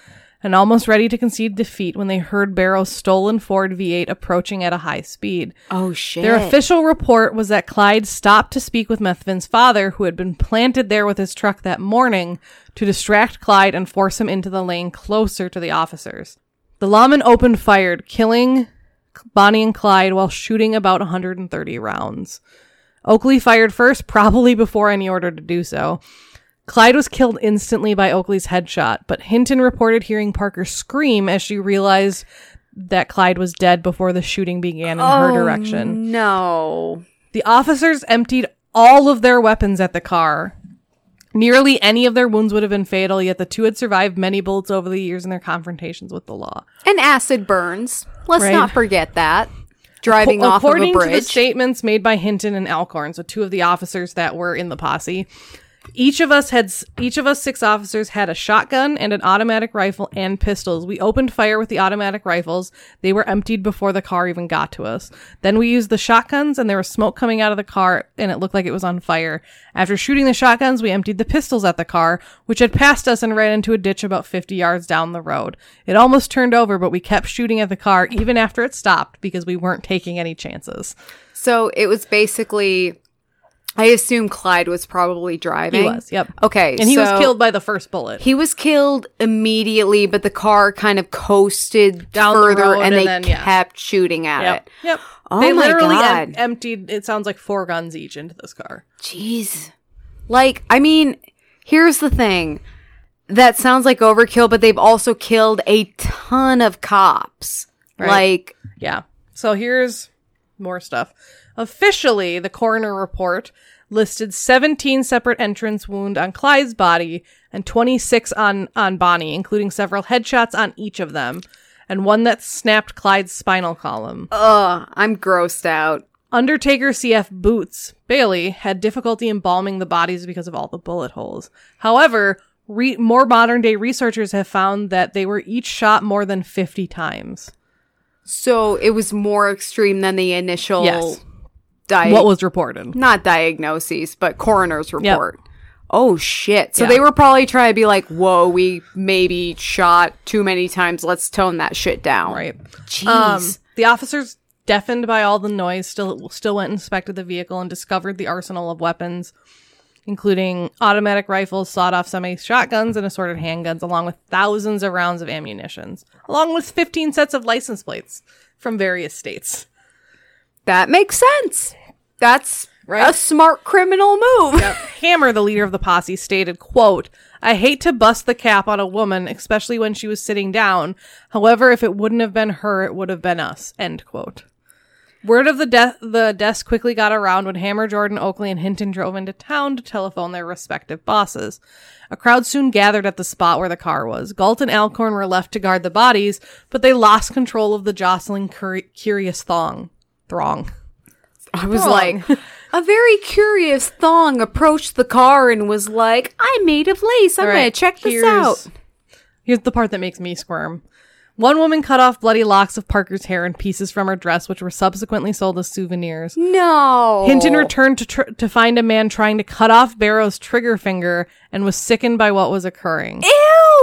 and almost ready to concede defeat when they heard Barrow's stolen Ford V8 approaching at a high speed. oh shit. Their official report was that Clyde stopped to speak with Methvin's father, who had been planted there with his truck that morning to distract Clyde and force him into the lane closer to the officers. The lawman opened fire, killing Bonnie and Clyde while shooting about 130 rounds. Oakley fired first, probably before any order to do so. Clyde was killed instantly by Oakley's headshot, but Hinton reported hearing Parker scream as she realized that Clyde was dead before the shooting began in her oh, direction. No. The officers emptied all of their weapons at the car. Nearly any of their wounds would have been fatal, yet the two had survived many bullets over the years in their confrontations with the law. And acid burns. Let's Right. not forget that. Driving Ac- off of a According to the statements made by Hinton and Alcorn, so two of the officers that were in the posse, each of us had each of us six officers had a shotgun and an automatic rifle and pistols. We opened fire with the automatic rifles. They were emptied before the car even got to us. Then we used the shotguns and there was smoke coming out of the car and it looked like it was on fire. After shooting the shotguns, we emptied the pistols at the car, which had passed us and ran into a ditch about 50 yards down the road. It almost turned over, but we kept shooting at the car even after it stopped because we weren't taking any chances. so it was basically I assume Clyde was probably driving. He was, yep. Okay. And he was killed by the first bullet. He was killed immediately, but the car kind of coasted Down the further road and and they then, yeah. kept shooting at Yep. it. Yep. Oh they my literally em- emptied, it sounds like four guns each into this car. Jeez. Like, I mean, here's the thing. That sounds like overkill, but they've also killed a ton of cops. Right. Like, Yeah. So here's more stuff. Officially, the coroner report listed 17 separate entrance wound on Clyde's body and 26 on on Bonnie, including several headshots on each of them, and one that snapped Clyde's spinal column. ugh, I'm grossed out. Undertaker CF Boots Bailey had difficulty embalming the bodies because of all the bullet holes. However, re- more modern day researchers have found that they were each shot more than 50 times. So it was more extreme than the initial Yes. Di- What was reported? not diagnoses, but coroner's report. Oh shit. So Yeah. they were probably trying to be like, whoa, we maybe shot too many times. Let's tone that shit down. Right. Jeez. Um, the officers, deafened by all the noise, still still went and inspected the vehicle and discovered the arsenal of weapons, including automatic rifles, sawed-off semi shotguns, and assorted handguns, along with thousands of rounds of ammunition, along with 15 sets of license plates from various states. That makes sense. That's Right. a smart criminal move. *laughs* Hammer, the leader of the posse, stated, quote, I hate to bust the cap on a woman, especially when she was sitting down. However, if it wouldn't have been her, it would have been us. End quote. Word of the death the deaths quickly got around when Hammer, Jordan, Oakley, and Hinton drove into town to telephone their respective bosses. A crowd soon gathered at the spot where the car was. Gault and Alcorn were left to guard the bodies, but they lost control of the jostling cur- curious thong. Throng. I was like, *laughs* a very curious thong approached the car and was like, I'm made of lace. I'm All going to check this out. Here's the part that makes me squirm. One woman cut off bloody locks of Parker's hair and pieces from her dress, which were subsequently sold as souvenirs. No. Hinton returned to tr- to find a man trying to cut off Barrow's trigger finger and was sickened by what was occurring. Arriving,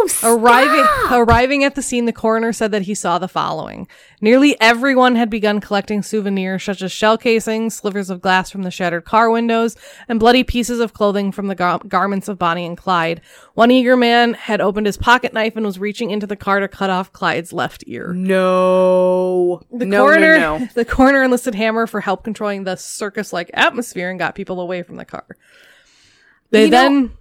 Oh, stop! arriving at the scene, the coroner said that he saw the following. Nearly everyone had begun collecting souvenirs such as shell casings, slivers of glass from the shattered car windows, and bloody pieces of clothing from the gar- garments of Bonnie and Clyde. One eager man had opened his pocket knife and was reaching into the car to cut off Clyde's left ear. No. The no, coroner, no, no. *laughs* the coroner enlisted Hammer for help controlling the circus-like atmosphere and got people away from the car. They You know, then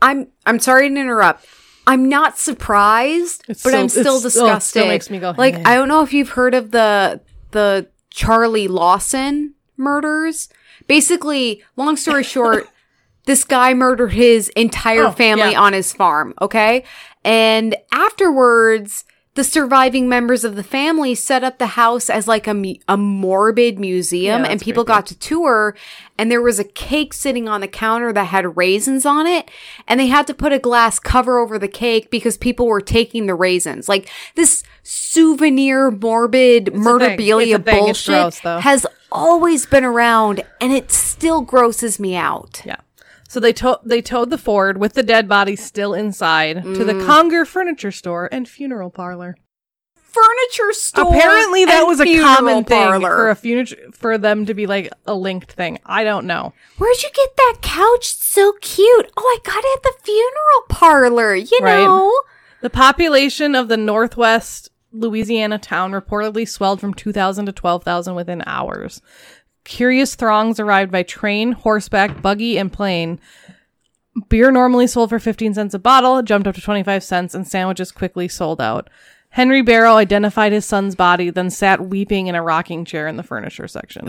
I'm I'm sorry to interrupt. I'm not surprised, It's but still- I'm still it's- oh, disgusted. still makes me go, like. I don't know if you've heard of the the Charlie Lawson murders. Basically, long story *laughs* short, this guy murdered his entire Oh, family yeah. on his farm, okay? And afterwards, the surviving members of the family set up the house as like a, a morbid museum Yeah, and people creepy. got to tour and there was a cake sitting on the counter that had raisins on it and they had to put a glass cover over the cake because people were taking the raisins. Like this souvenir morbid murderabilia It's a thing. It's bullshit gross, has always been around and it still grosses me out. Yeah. So they towed they towed the Ford with the dead body still inside to Mm. the Conger furniture store and funeral parlor. Furniture store. Apparently, that was a funeral common thing parlor. for a furniture for them to be like a linked thing. I don't know. Where'd you get that couch? It's so cute. Oh, I got it at the funeral parlor. You Right. know. The population of the Northwest Louisiana town reportedly swelled from 2,000 to 12,000 within hours. Curious throngs arrived by train, horseback, buggy, and plane. Beer normally sold for 15 cents a bottle, jumped up to 25 cents, and sandwiches quickly sold out. Henry Barrow identified his son's body, then sat weeping in a rocking chair in the furniture section.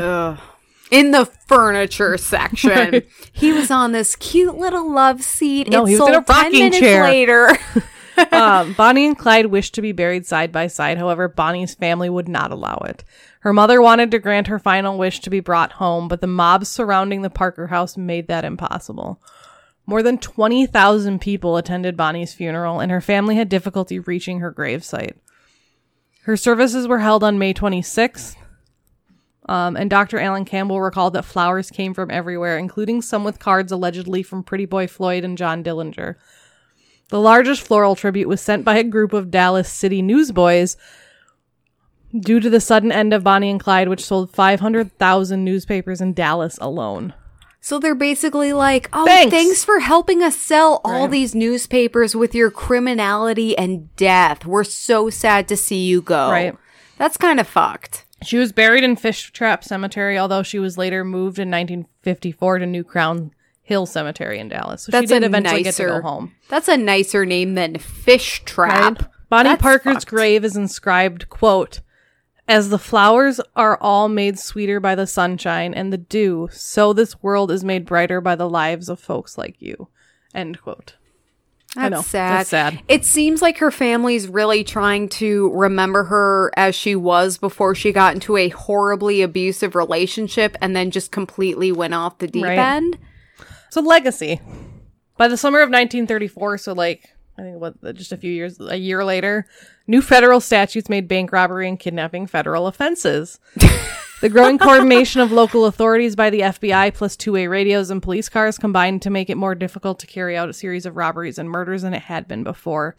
In the furniture section, *laughs* he was on this cute little love seat. No, it he was sold in a rocking minutes chair. later. um, *laughs* *laughs* Bonnie and Clyde wished to be buried side by side. However, Bonnie's family would not allow it. Her mother wanted to grant her final wish to be brought home, but the mobs surrounding the Parker house made that impossible. More than 20,000 people attended Bonnie's funeral, and her family had difficulty reaching her gravesite. Her services were held on May 26th, um, and Dr. Alan Campbell recalled that flowers came from everywhere, including some with cards allegedly from Pretty Boy Floyd and John Dillinger. The largest floral tribute was sent by a group of Dallas City newsboys due to the sudden end of Bonnie and Clyde, which sold 500,000 newspapers in Dallas alone. So they're basically like, oh, Thanks. thanks, for helping us sell all these newspapers with your criminality and death. We're so sad to see you go. Right. That's kind of fucked. She was buried in Fish Trap Cemetery, although she was later moved in 1954 to New Crown Hill Cemetery in Dallas. So That's she did a eventually get to nicer- go home. That's a nicer name than Fish Trap. Right? Bonnie That's Parker's fucked. grave is inscribed, quote, As the flowers are all made sweeter by the sunshine and the dew, so this world is made brighter by the lives of folks like you. End quote. That's know. sad. That's sad. It seems like her family's really trying to remember her as she was before she got into a horribly abusive relationship and then just completely went off the deep Right. end. So legacy. By the summer of 1934, so like I think what just a few years, a year later, new federal statutes made bank robbery and kidnapping federal offenses. the growing *laughs* coordination of local authorities by the FBI plus two-way radios and police cars combined to make it more difficult to carry out a series of robberies and murders than it had been before.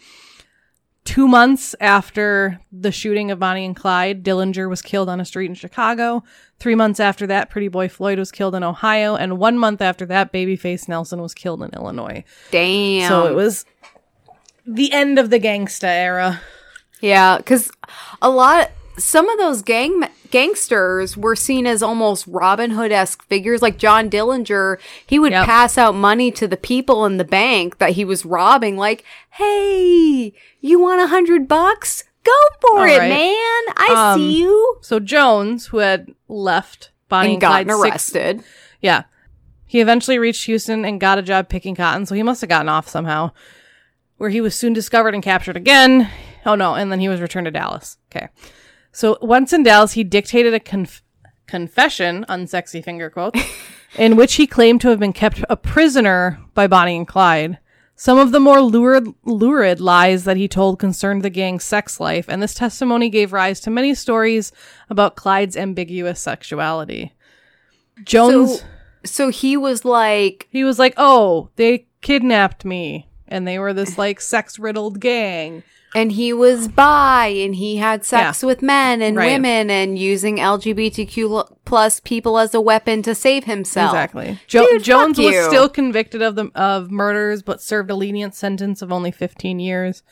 Two months after the shooting of Bonnie and Clyde, Dillinger was killed on a street in Chicago. Three months after that, Pretty Boy Floyd was killed in Ohio. And one month after that, Babyface Nelson was killed in Illinois. Damn. So it was the end of the gangsta era. Yeah, because a lot, some of those gang gangsters were seen as almost Robin Hood esque figures. Like John Dillinger, he would Yep. pass out money to the people in the bank that he was robbing. Like, hey, you want a hundred bucks? Go for All it, right. man! I Um, see you. So Jones, who had left Bonnie and, And gotten Clyde six- arrested. Yeah. He eventually reached Houston and got a job picking cotton, so he must have gotten off somehow. Where he was soon discovered and captured again. Oh no, and then he was returned to Dallas. Okay. So once in Dallas, he dictated a conf- confession, unsexy finger quotes, *laughs* in which he claimed to have been kept a prisoner by Bonnie and Clyde. Some of the more lurid, lurid lies that he told concerned the gang's sex life, and this testimony gave rise to many stories about Clyde's ambiguous sexuality. Jones. So, so he was like, He was like, "Oh, they kidnapped me and they were this like sex riddled gang. And he was bi and he had sex with men and Right. women and using LGBTQ plus people as a weapon to save himself. Exactly. Jo- Dude, Jones was you. still convicted of the of murders, but served a lenient sentence of only 15 years.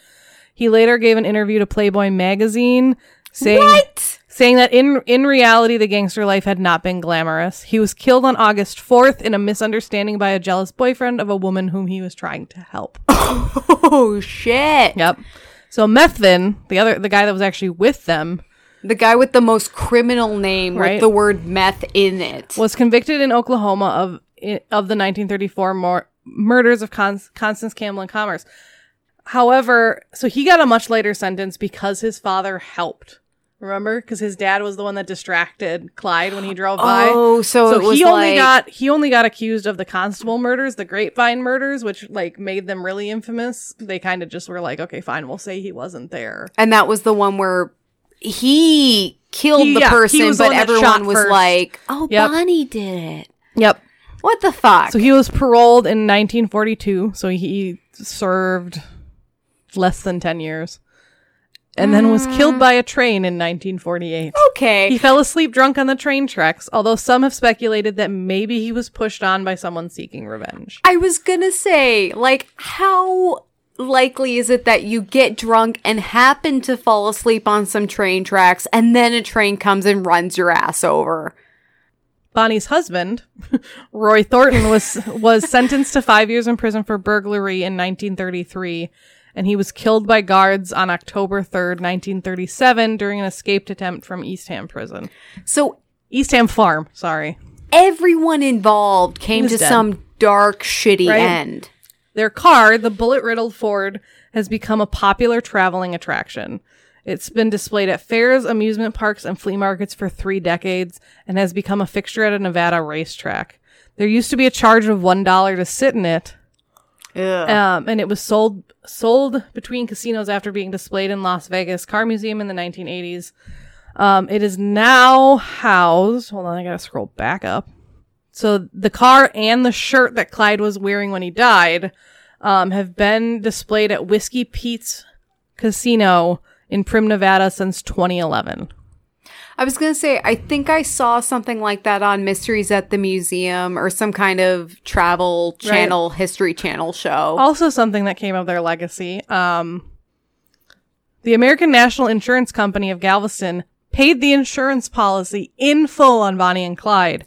He later gave an interview to Playboy magazine saying What? saying that in in reality the gangster life had not been glamorous. He was killed on August 4th in a misunderstanding by a jealous boyfriend of a woman whom he was trying to help. Oh shit. Yep. So Methvin, the other the guy that was actually with them, The guy with the most criminal name Right. with the word meth in it. was convicted in Oklahoma of of the 1934 mor- murders of Con- Constance Campbell and Commerce. However, so he got a much later sentence because his father helped. Remember, because his dad was the one that distracted Clyde when he drove by. Oh, so, it was he only like got he only got accused of the constable murders, the grapevine murders, which like made them really infamous. They kind of just were like, okay, fine, we'll say he wasn't there. and that was the one where he killed He- the yeah, person, the but everyone was first. like, "Oh, Yep. Bonnie did it." Yep. What the fuck? So he was paroled in 1942. So he served less than 10 years. And then was killed mm. by a train in 1948. okay. He fell asleep drunk on the train tracks, although some have speculated that maybe he was pushed on by someone seeking revenge. I was gonna say, like, how likely is it that you get drunk and happen to fall asleep on some train tracks and then a train comes and runs your ass over? Bonnie's husband, *laughs* Roy Thornton, was was sentenced to five years in prison for burglary in 1933, and he was killed by guards on October 3rd, 1937, during an escaped attempt from Eastham Prison. So Eastham Farm, sorry. everyone involved came to dead. some dark, shitty Right. end. Their car, the bullet riddled Ford, has become a popular traveling attraction. It's been displayed at fairs, amusement parks, and flea markets for three decades and has become a fixture at a Nevada racetrack. There used to be a charge of $1 to sit in it. Um, and it was sold sold between casinos after being displayed in Las Vegas Car Museum in the 1980s. Um, it is now housed. Hold on, I gotta scroll back up. So the car and the shirt that Clyde was wearing when he died um, have been displayed at Whiskey Pete's Casino in Primm, Nevada since 2011. I was gonna say, I think I saw something like that on Mysteries at the Museum or some kind of travel channel, history channel show. Also, something that came of their legacy. Um, the American National Insurance Company of Galveston paid the insurance policy in full on Bonnie and Clyde.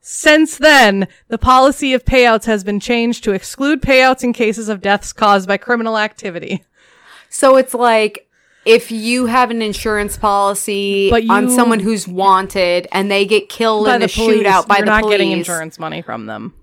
Since then, the policy of payouts has been changed to exclude payouts in cases of deaths caused by criminal activity. So it's like if you have an insurance policy But on someone who's wanted and they get killed in a police, shootout by you're the not police. getting insurance money from them.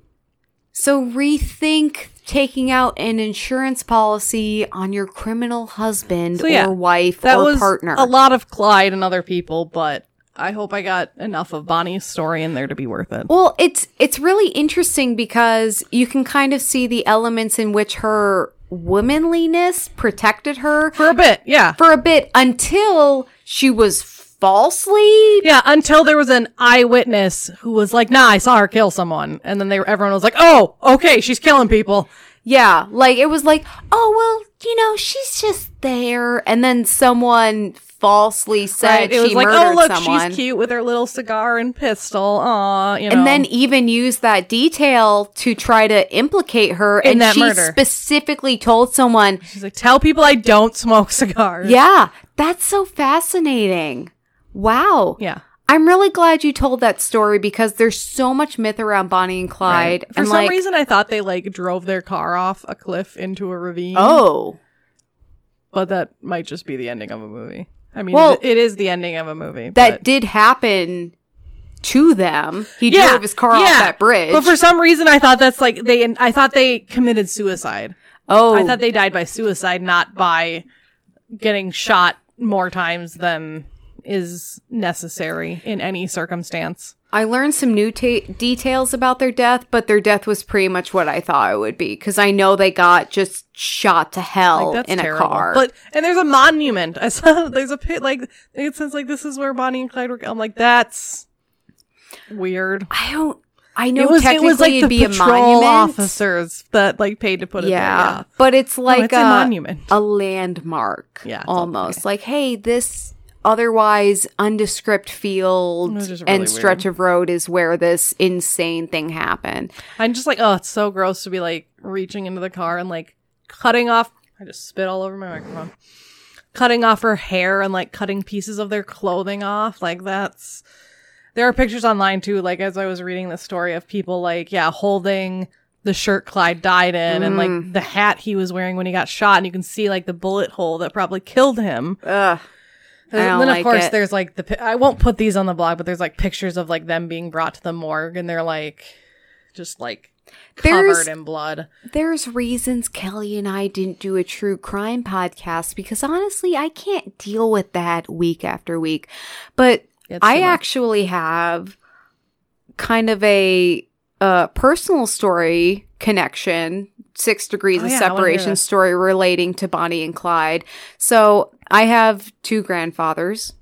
So rethink taking out an insurance policy on your criminal husband So, yeah, or wife That or was partner. a lot of Clyde and other people, but I hope I got enough of Bonnie's story in there to be worth it. Well, it's it's really interesting because you can kind of see the elements in which her womanliness protected her For a bit, yeah. for a bit until she was falsely Yeah, until there was an eyewitness who was like, "Nah, I saw her kill someone," and then they everyone was like, "Oh, okay, she's killing people." Yeah, like it was like, oh well, you know, she's just there, and then someone falsely said Right? It was she like, "Oh, look, someone, she's cute with her little cigar and pistol." Aw, you know. and then even used that detail to try to implicate her, In and that she murder. specifically told someone, she's like, "Tell people I don't smoke cigars." "Yeah, that's so fascinating." Wow. yeah. I'm really glad you told that story because there's so much myth around Bonnie and Clyde. For and some like, reason, I thought they like drove their car off a cliff into a ravine. oh, but that might just be the ending of a movie. I mean, Well, it, is the ending of a movie. that but- did happen to them. He drove his car off that bridge. But for some reason, I thought that's like they. I thought they committed suicide. oh, I thought they died by suicide, not by getting shot more times than is necessary in any circumstance. I learned some new ta- details about their death, but their death was pretty much what I thought it would be because I know they got just shot to hell Like, in terrible. a car. But and there's a monument. I saw *laughs* there's a pit like it says like this is where Bonnie and Clyde were. I'm like that's weird. I don't. I know it was it was like it'd the be a monument. officers that like paid to put it yeah. there. but it's Yeah, like it's a, a monument. a landmark. Yeah, almost like hey, this otherwise undescript field It was just really and stretch of road is where this insane thing happened. I'm just like, oh, it's so gross to be like reaching into the car and like cutting off. I just spit all over my microphone. Cutting off her hair and like cutting pieces of their clothing off. Like that's. There are pictures online too. Like as I was reading the story of people like, yeah, holding the shirt Clyde died in and like mm. the hat he was wearing when he got shot, and you can see like the bullet hole that probably killed him. Ugh. I And don't then of like course it. there's like the I won't put these on the blog, but there's like pictures of like them being brought to the morgue and they're like just like covered There's- in blood. There's reasons Kelley and I didn't do a true crime podcast because honestly, I can't deal with that week after week. But It's I actually have kind of a uh, personal story connection, six degrees Oh, of yeah, I wanna hear separation story relating to Bonnie and Clyde. So I have two grandfathers.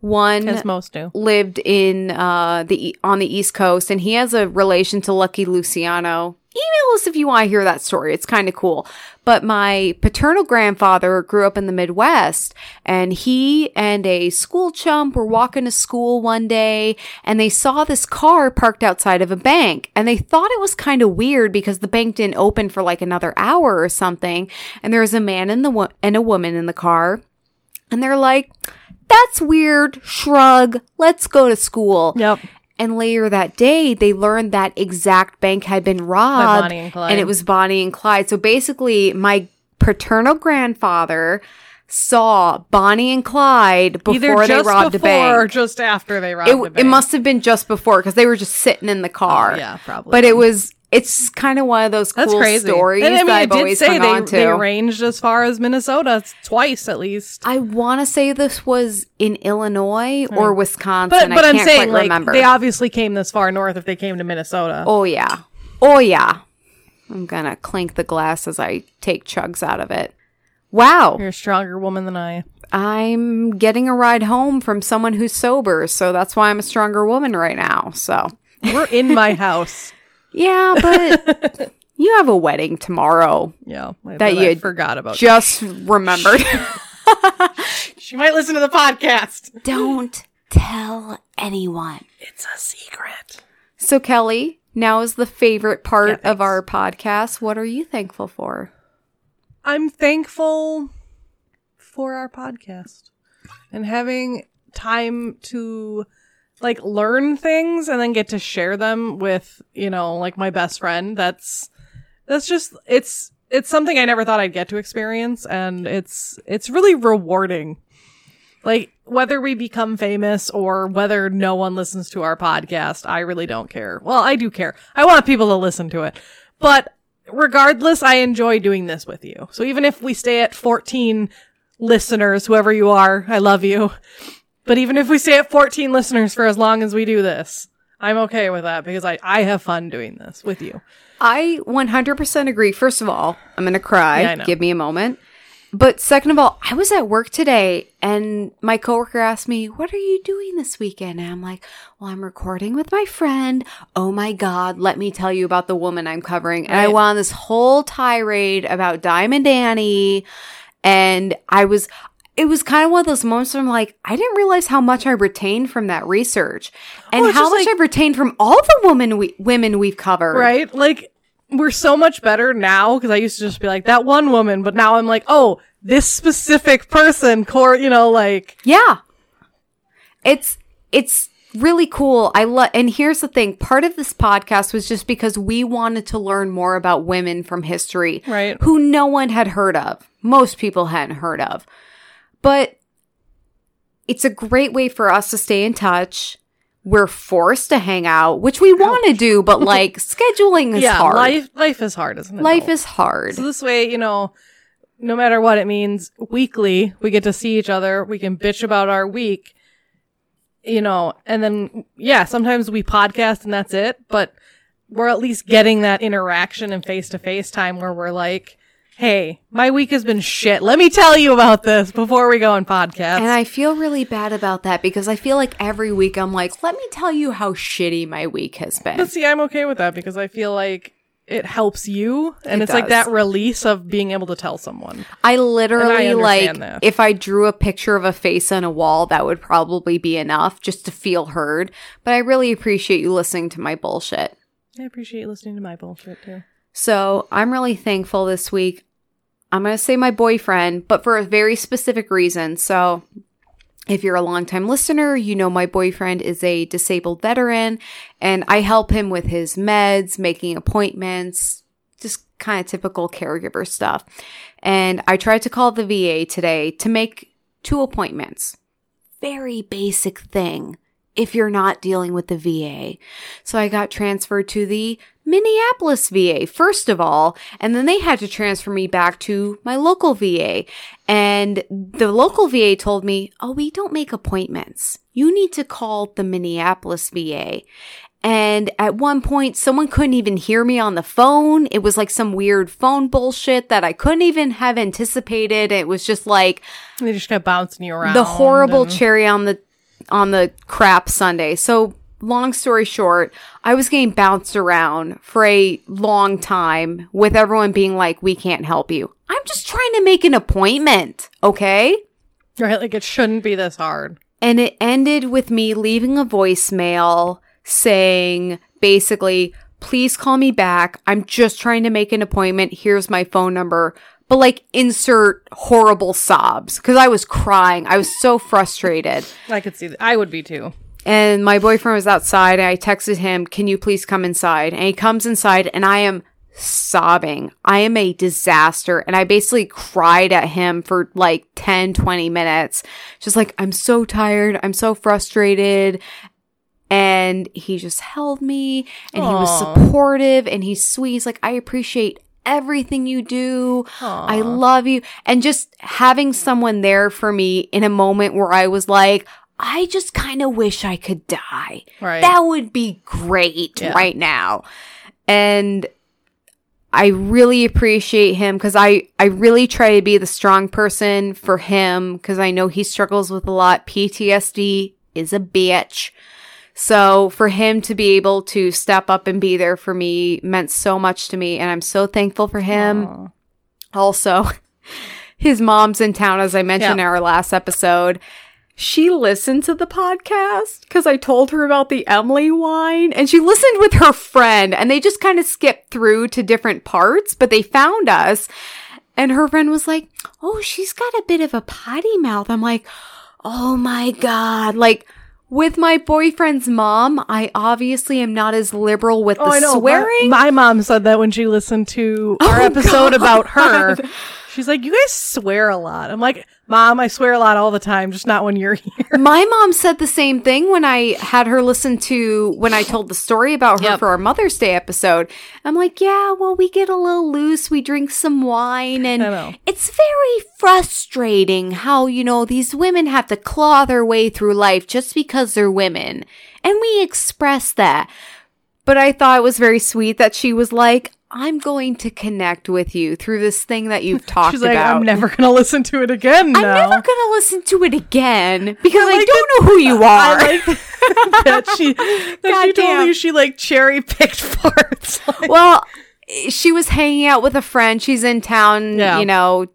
One as most do. lived in uh the on the East Coast, and he has a relation to Lucky Luciano. Email us if you want to hear that story. It's kind of cool. But my paternal grandfather grew up in the Midwest, and he and a school chum were walking to school one day, and they saw this car parked outside of a bank, and they thought it was kind of weird because the bank didn't open for like another hour or something, and there was a man and the wo- and a woman in the car, and they're like, that's weird. Shrug. Let's go to school. Yep. And later that day, they learned that exact bank had been robbed. Bonnie and Clyde. it was Bonnie and Clyde. So basically, my paternal grandfather saw Bonnie and Clyde before they robbed before a bank. or just after they robbed It, the it must have been just before because they were just sitting in the car. Oh, yeah, probably. But it was, it's kind of one of those cool crazy. stories and I mean, that I've always say hung they, on to. they ranged as far as Minnesota twice at least. I want to say this was in Illinois or Wisconsin. But but I I'm saying like remember. they obviously came this far north if they came to Minnesota. oh yeah, oh yeah. I'm gonna clink the glass as I take chugs out of it. Wow, You're a stronger woman than I. I'm getting a ride home from someone who's sober, so that's why I'm a stronger woman right now. So We're in my *laughs* house. Yeah, but *laughs* you have a wedding tomorrow. Yeah, I- That you forgot about. Just *laughs* remembered. she might listen to the podcast. Don't tell anyone. It's a secret. So, Kelley, now is the favorite part Yeah, of our podcast. What are you thankful for? I'm thankful for our podcast and having time to like learn things and then get to share them with, you know, like my best friend. That's that's just it's it's something I never thought I'd get to experience and it's it's really rewarding. Like whether we become famous or whether no one listens to our podcast, I really don't care. Well, I do care. I want people to listen to it. But regardless, I enjoy doing this with you. So even if we stay at 14 listeners, whoever you are, I love you. But even if we stay at 14 listeners for as long as we do this, I'm okay with that because I, I have fun doing this with you. I 100% agree. First of all, I'm going to cry. Yeah, I know. Give me a moment. But second of all, I was at work today and my coworker asked me, What are you doing this weekend? And I'm like, Well, I'm recording with my friend. Oh my God, let me tell you about the woman I'm covering. And I Right. went on this whole tirade about Diamond Annie. And I was, it was kind of one of those moments where I'm like, I didn't realize how much I retained from that research and Oh, how much like- I've retained from all the women we, women we've covered. Right? Like, we're so much better now because I used to just be like, that one woman, but now I'm like, oh, this specific person, core, you know, like, Yeah. It's it's really cool. I love and here's the thing, part of this podcast was just because we wanted to learn more about women from history Right. who no one had heard of. Most people hadn't heard of. But it's a great way for us to stay in touch. We're forced to hang out, which we want to do, but *laughs* like scheduling is yeah, hard. life, life is hard, isn't it? Life is hard. So this way, you know, no matter what it means, weekly we get to see each other. We can bitch about our week, you know, and then yeah, sometimes we podcast and that's it. But we're at least getting that interaction and face to face time where we're like, Hey, my week has been shit. Let me tell you about this before we go on podcast. And I feel really bad about that because I feel like every week I'm like, let me tell you how shitty my week has been. But see, I'm okay with that because I feel like it helps you, and It it's like that release of being able to tell someone. I literally I like that. if I drew a picture of a face on a wall, that would probably be enough just to feel heard. But I really appreciate you listening to my bullshit. I appreciate you listening to my bullshit too. So I'm really thankful this week. I'm going to say my boyfriend, but for a very specific reason. So if you're a longtime listener, you know my boyfriend is a disabled veteran and I help him with his meds, making appointments, just kind of typical caregiver stuff. And I tried to call the VA today to make two appointments. Very basic thing if you're not dealing with the VA. So I got transferred to the Minneapolis VA, first of all, and then they had to transfer me back to my local VA. And the local VA told me, Oh, we don't make appointments. You need to call the Minneapolis VA. And at one point, someone couldn't even hear me on the phone. It was like some weird phone bullshit that I couldn't even have anticipated. It was just like, They just kept bouncing you around. the horrible and- cherry on the on the crap sundae. So long story short, I was getting bounced around for a long time with everyone being like, "We can't help you." I'm just trying to make an appointment, okay? right, like it shouldn't be this hard. And it ended with me leaving a voicemail saying basically, please call me back. I'm just trying to make an appointment. Here's my phone number. But like insert horrible sobs because I was crying. I was so frustrated. I could see that. I would be too. And my boyfriend was outside I texted him, can you please come inside? And he comes inside and I am sobbing. I am a disaster. And I basically cried at him for like 10, 20 minutes. Just like, I'm so tired. I'm so frustrated. And he just held me and he was supportive and he's sweet. He's like, I appreciate everything you do. I love you. And just having someone there for me in a moment where I was like, I just kind of wish I could die. Right. That would be great Yeah. right now. And I really appreciate him because I, I really try to be the strong person for him because I know he struggles with a lot. PTSD is a bitch. So for him to be able to step up and be there for me meant so much to me. And I'm so thankful for him. Aw. Also, *laughs* his mom's in town, as I mentioned in our last episode. She listened to the podcast because I told her about the Emily wine and she listened with her friend and they just kind of skipped through to different parts, but they found us. And her friend was like, Oh, she's got a bit of a potty mouth. I'm like, Oh my God. Like, with my boyfriend's mom, I obviously am not as liberal with Oh, I the know. swearing. My, my mom said that when she listened to *laughs* oh, our Oh, episode about her. *laughs* God. She's like, "You guys swear a lot." I'm like, "Mom, I swear a lot all the time, just not when you're *laughs* here." My mom said the same thing when I had her listen to when I told the story about her Yep. for our Mother's Day episode. I'm like, yeah, well, we get a little loose, we drink some wine, and it's very frustrating how, you know, these women have to claw their way through life just because they're women. And we express that. But I thought it was very sweet that she was like, I'm going to connect with you through this thing that you've talked She's like, about. "I'm never gonna listen to it again." I'm never gonna listen to it again *laughs* because I, like don't know who you are. I like *laughs* that she that she told you she like cherry picked *laughs* parts. Like, well, she was hanging out with a friend. She's in town, Yeah. you know,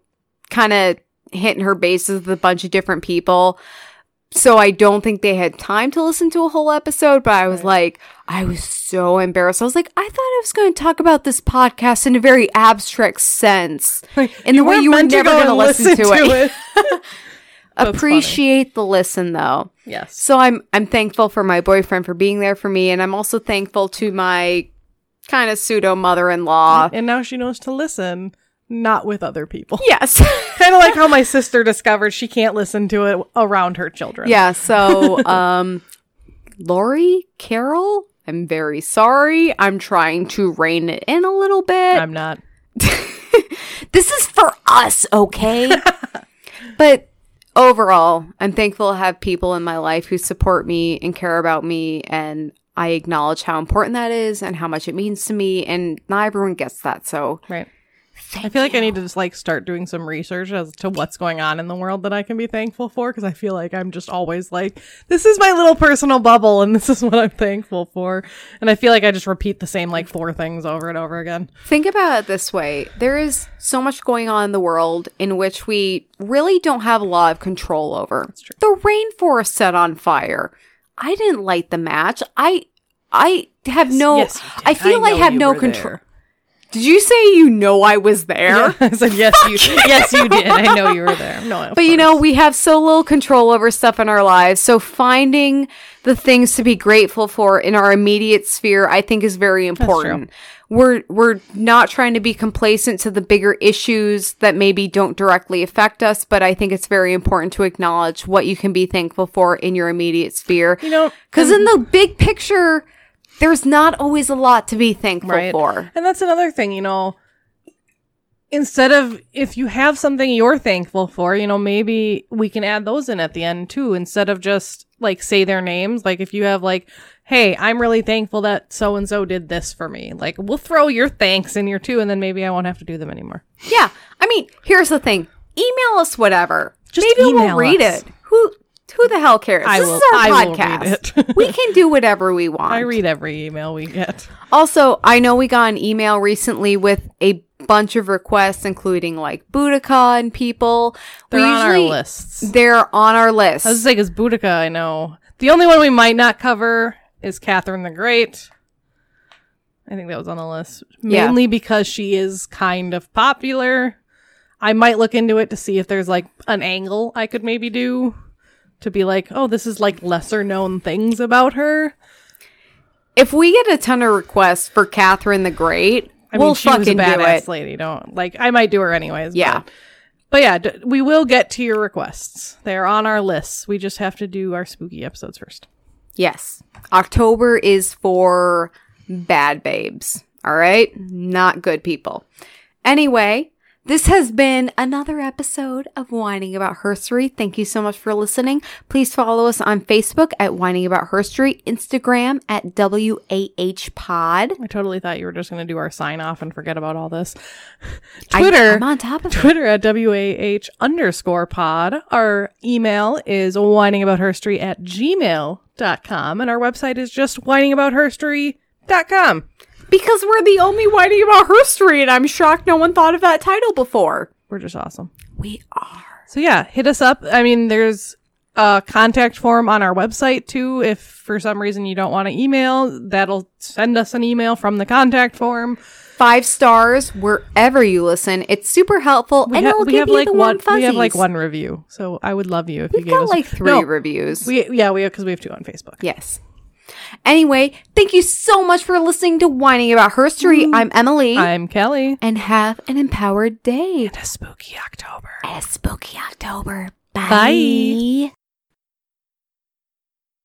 kind of hitting her bases with a bunch of different people. So I don't think they had time to listen to a whole episode, but I was like, I was so embarrassed. I was like, I thought I was going to talk about this podcast in a very abstract sense. In the way you were never go going to listen to it. *laughs* *laughs* That's Appreciate the listen though. yes. So I'm I'm thankful for my boyfriend for being there for me, and I'm also thankful to my kind of pseudo mother-in-law. And now she knows to listen, not with other people. *laughs* Yes. *laughs* kind of like how my sister discovered she can't listen to it around her children. yeah. *laughs* So um, Lori, Carol, I'm very sorry. I'm trying to rein it in a little bit. I'm not. this is for us, okay? but overall, I'm thankful to have people in my life who support me and care about me and I acknowledge how important that is and how much it means to me and not everyone gets that. So Right. I feel like I need to just like start doing some research as to what's going on in the world that I can be thankful for because I feel like I'm just always like, this is my little personal bubble and this is what I'm thankful for. And I feel like I just repeat the same like four things over and over again. Think about it this way there is so much going on in the world in which we really don't have a lot of control over. The rainforest set on fire. I didn't light the match. I. I have no. Yes. I feel I, know have no control. there. Did you say you know I was there? *laughs* I said, yes, you, yes, you did. I know you were there. *laughs* No, But you know, we have so little control over stuff in our lives. So finding the things to be grateful for in our immediate sphere, I think is very important. We're we're not trying to be complacent to the bigger issues that maybe don't directly affect us, but I think it's very important to acknowledge what you can be thankful for in your immediate sphere. you know, Because in the big picture, there's not always a lot to be thankful right? for. And that's another thing, you know. Instead of if you have something you're thankful for, you know, maybe we can add those in at the end too, instead of just like say their names. Like if you have like, hey, I'm really thankful that so and so did this for me. Like we'll throw your thanks in here too, and then maybe I won't have to do them anymore. Yeah. I mean, here's the thing. Email us whatever. Just Maybe email we'll read us. it. Who who the hell cares? I this will- is our I podcast. *laughs* we can do whatever we *laughs* want. I read every email we get. Also, I know we got an email recently with a bunch of requests, including like Boudica and people. They're We on our lists. They're on our list. I was saying, because Boudica, I know. The only one we might not cover is Catherine the Great. I think that was on the list. Yeah. Mainly because she is kind of popular. I might look into it to see if there's like an angle I could maybe do to be like, oh, this is like lesser known things about her. if we get a ton of requests for Catherine the Great, I we'll mean, she was a fucking do badass it. lady. Don't like. I might do her anyways. Yeah. But, but yeah, d- we will get to your requests. They're on our lists. We just have to do our spooky episodes first. Yes. October is for bad babes. All right? Not good people. Anyway, this has been another episode of Whining About Herstory. Thank you so much for listening. Please follow us on Facebook at Whining About Herstory, Instagram at WAH Pod. I totally thought you were just going to do our sign off and forget about all this. *laughs* Twitter. I'm on top of it. Twitter at WAH underscore pod. Our email is whiningaboutherstory at gmail.com. And our website is just whiningaboutherstory.com. Because we're the only Whining About Herstory, and I'm shocked no one thought of that title before. We're just awesome. We are. So yeah, hit us up. I mean, there's a contact form on our website too. If for some reason you don't want to email, that'll send us an email from the contact form. Five stars wherever you listen. It's super helpful, We, and ha- it'll we give have you like the one. We have like one review, so I would love you if you We've gave got us like three No, reviews. We yeah we because we have two on Facebook. yes. Anyway, thank you so much for listening to Whining About Herstory. Mm. I'm Emily, I'm Kelley. and have an empowered day. And a spooky October. A spooky October. Bye. Bye.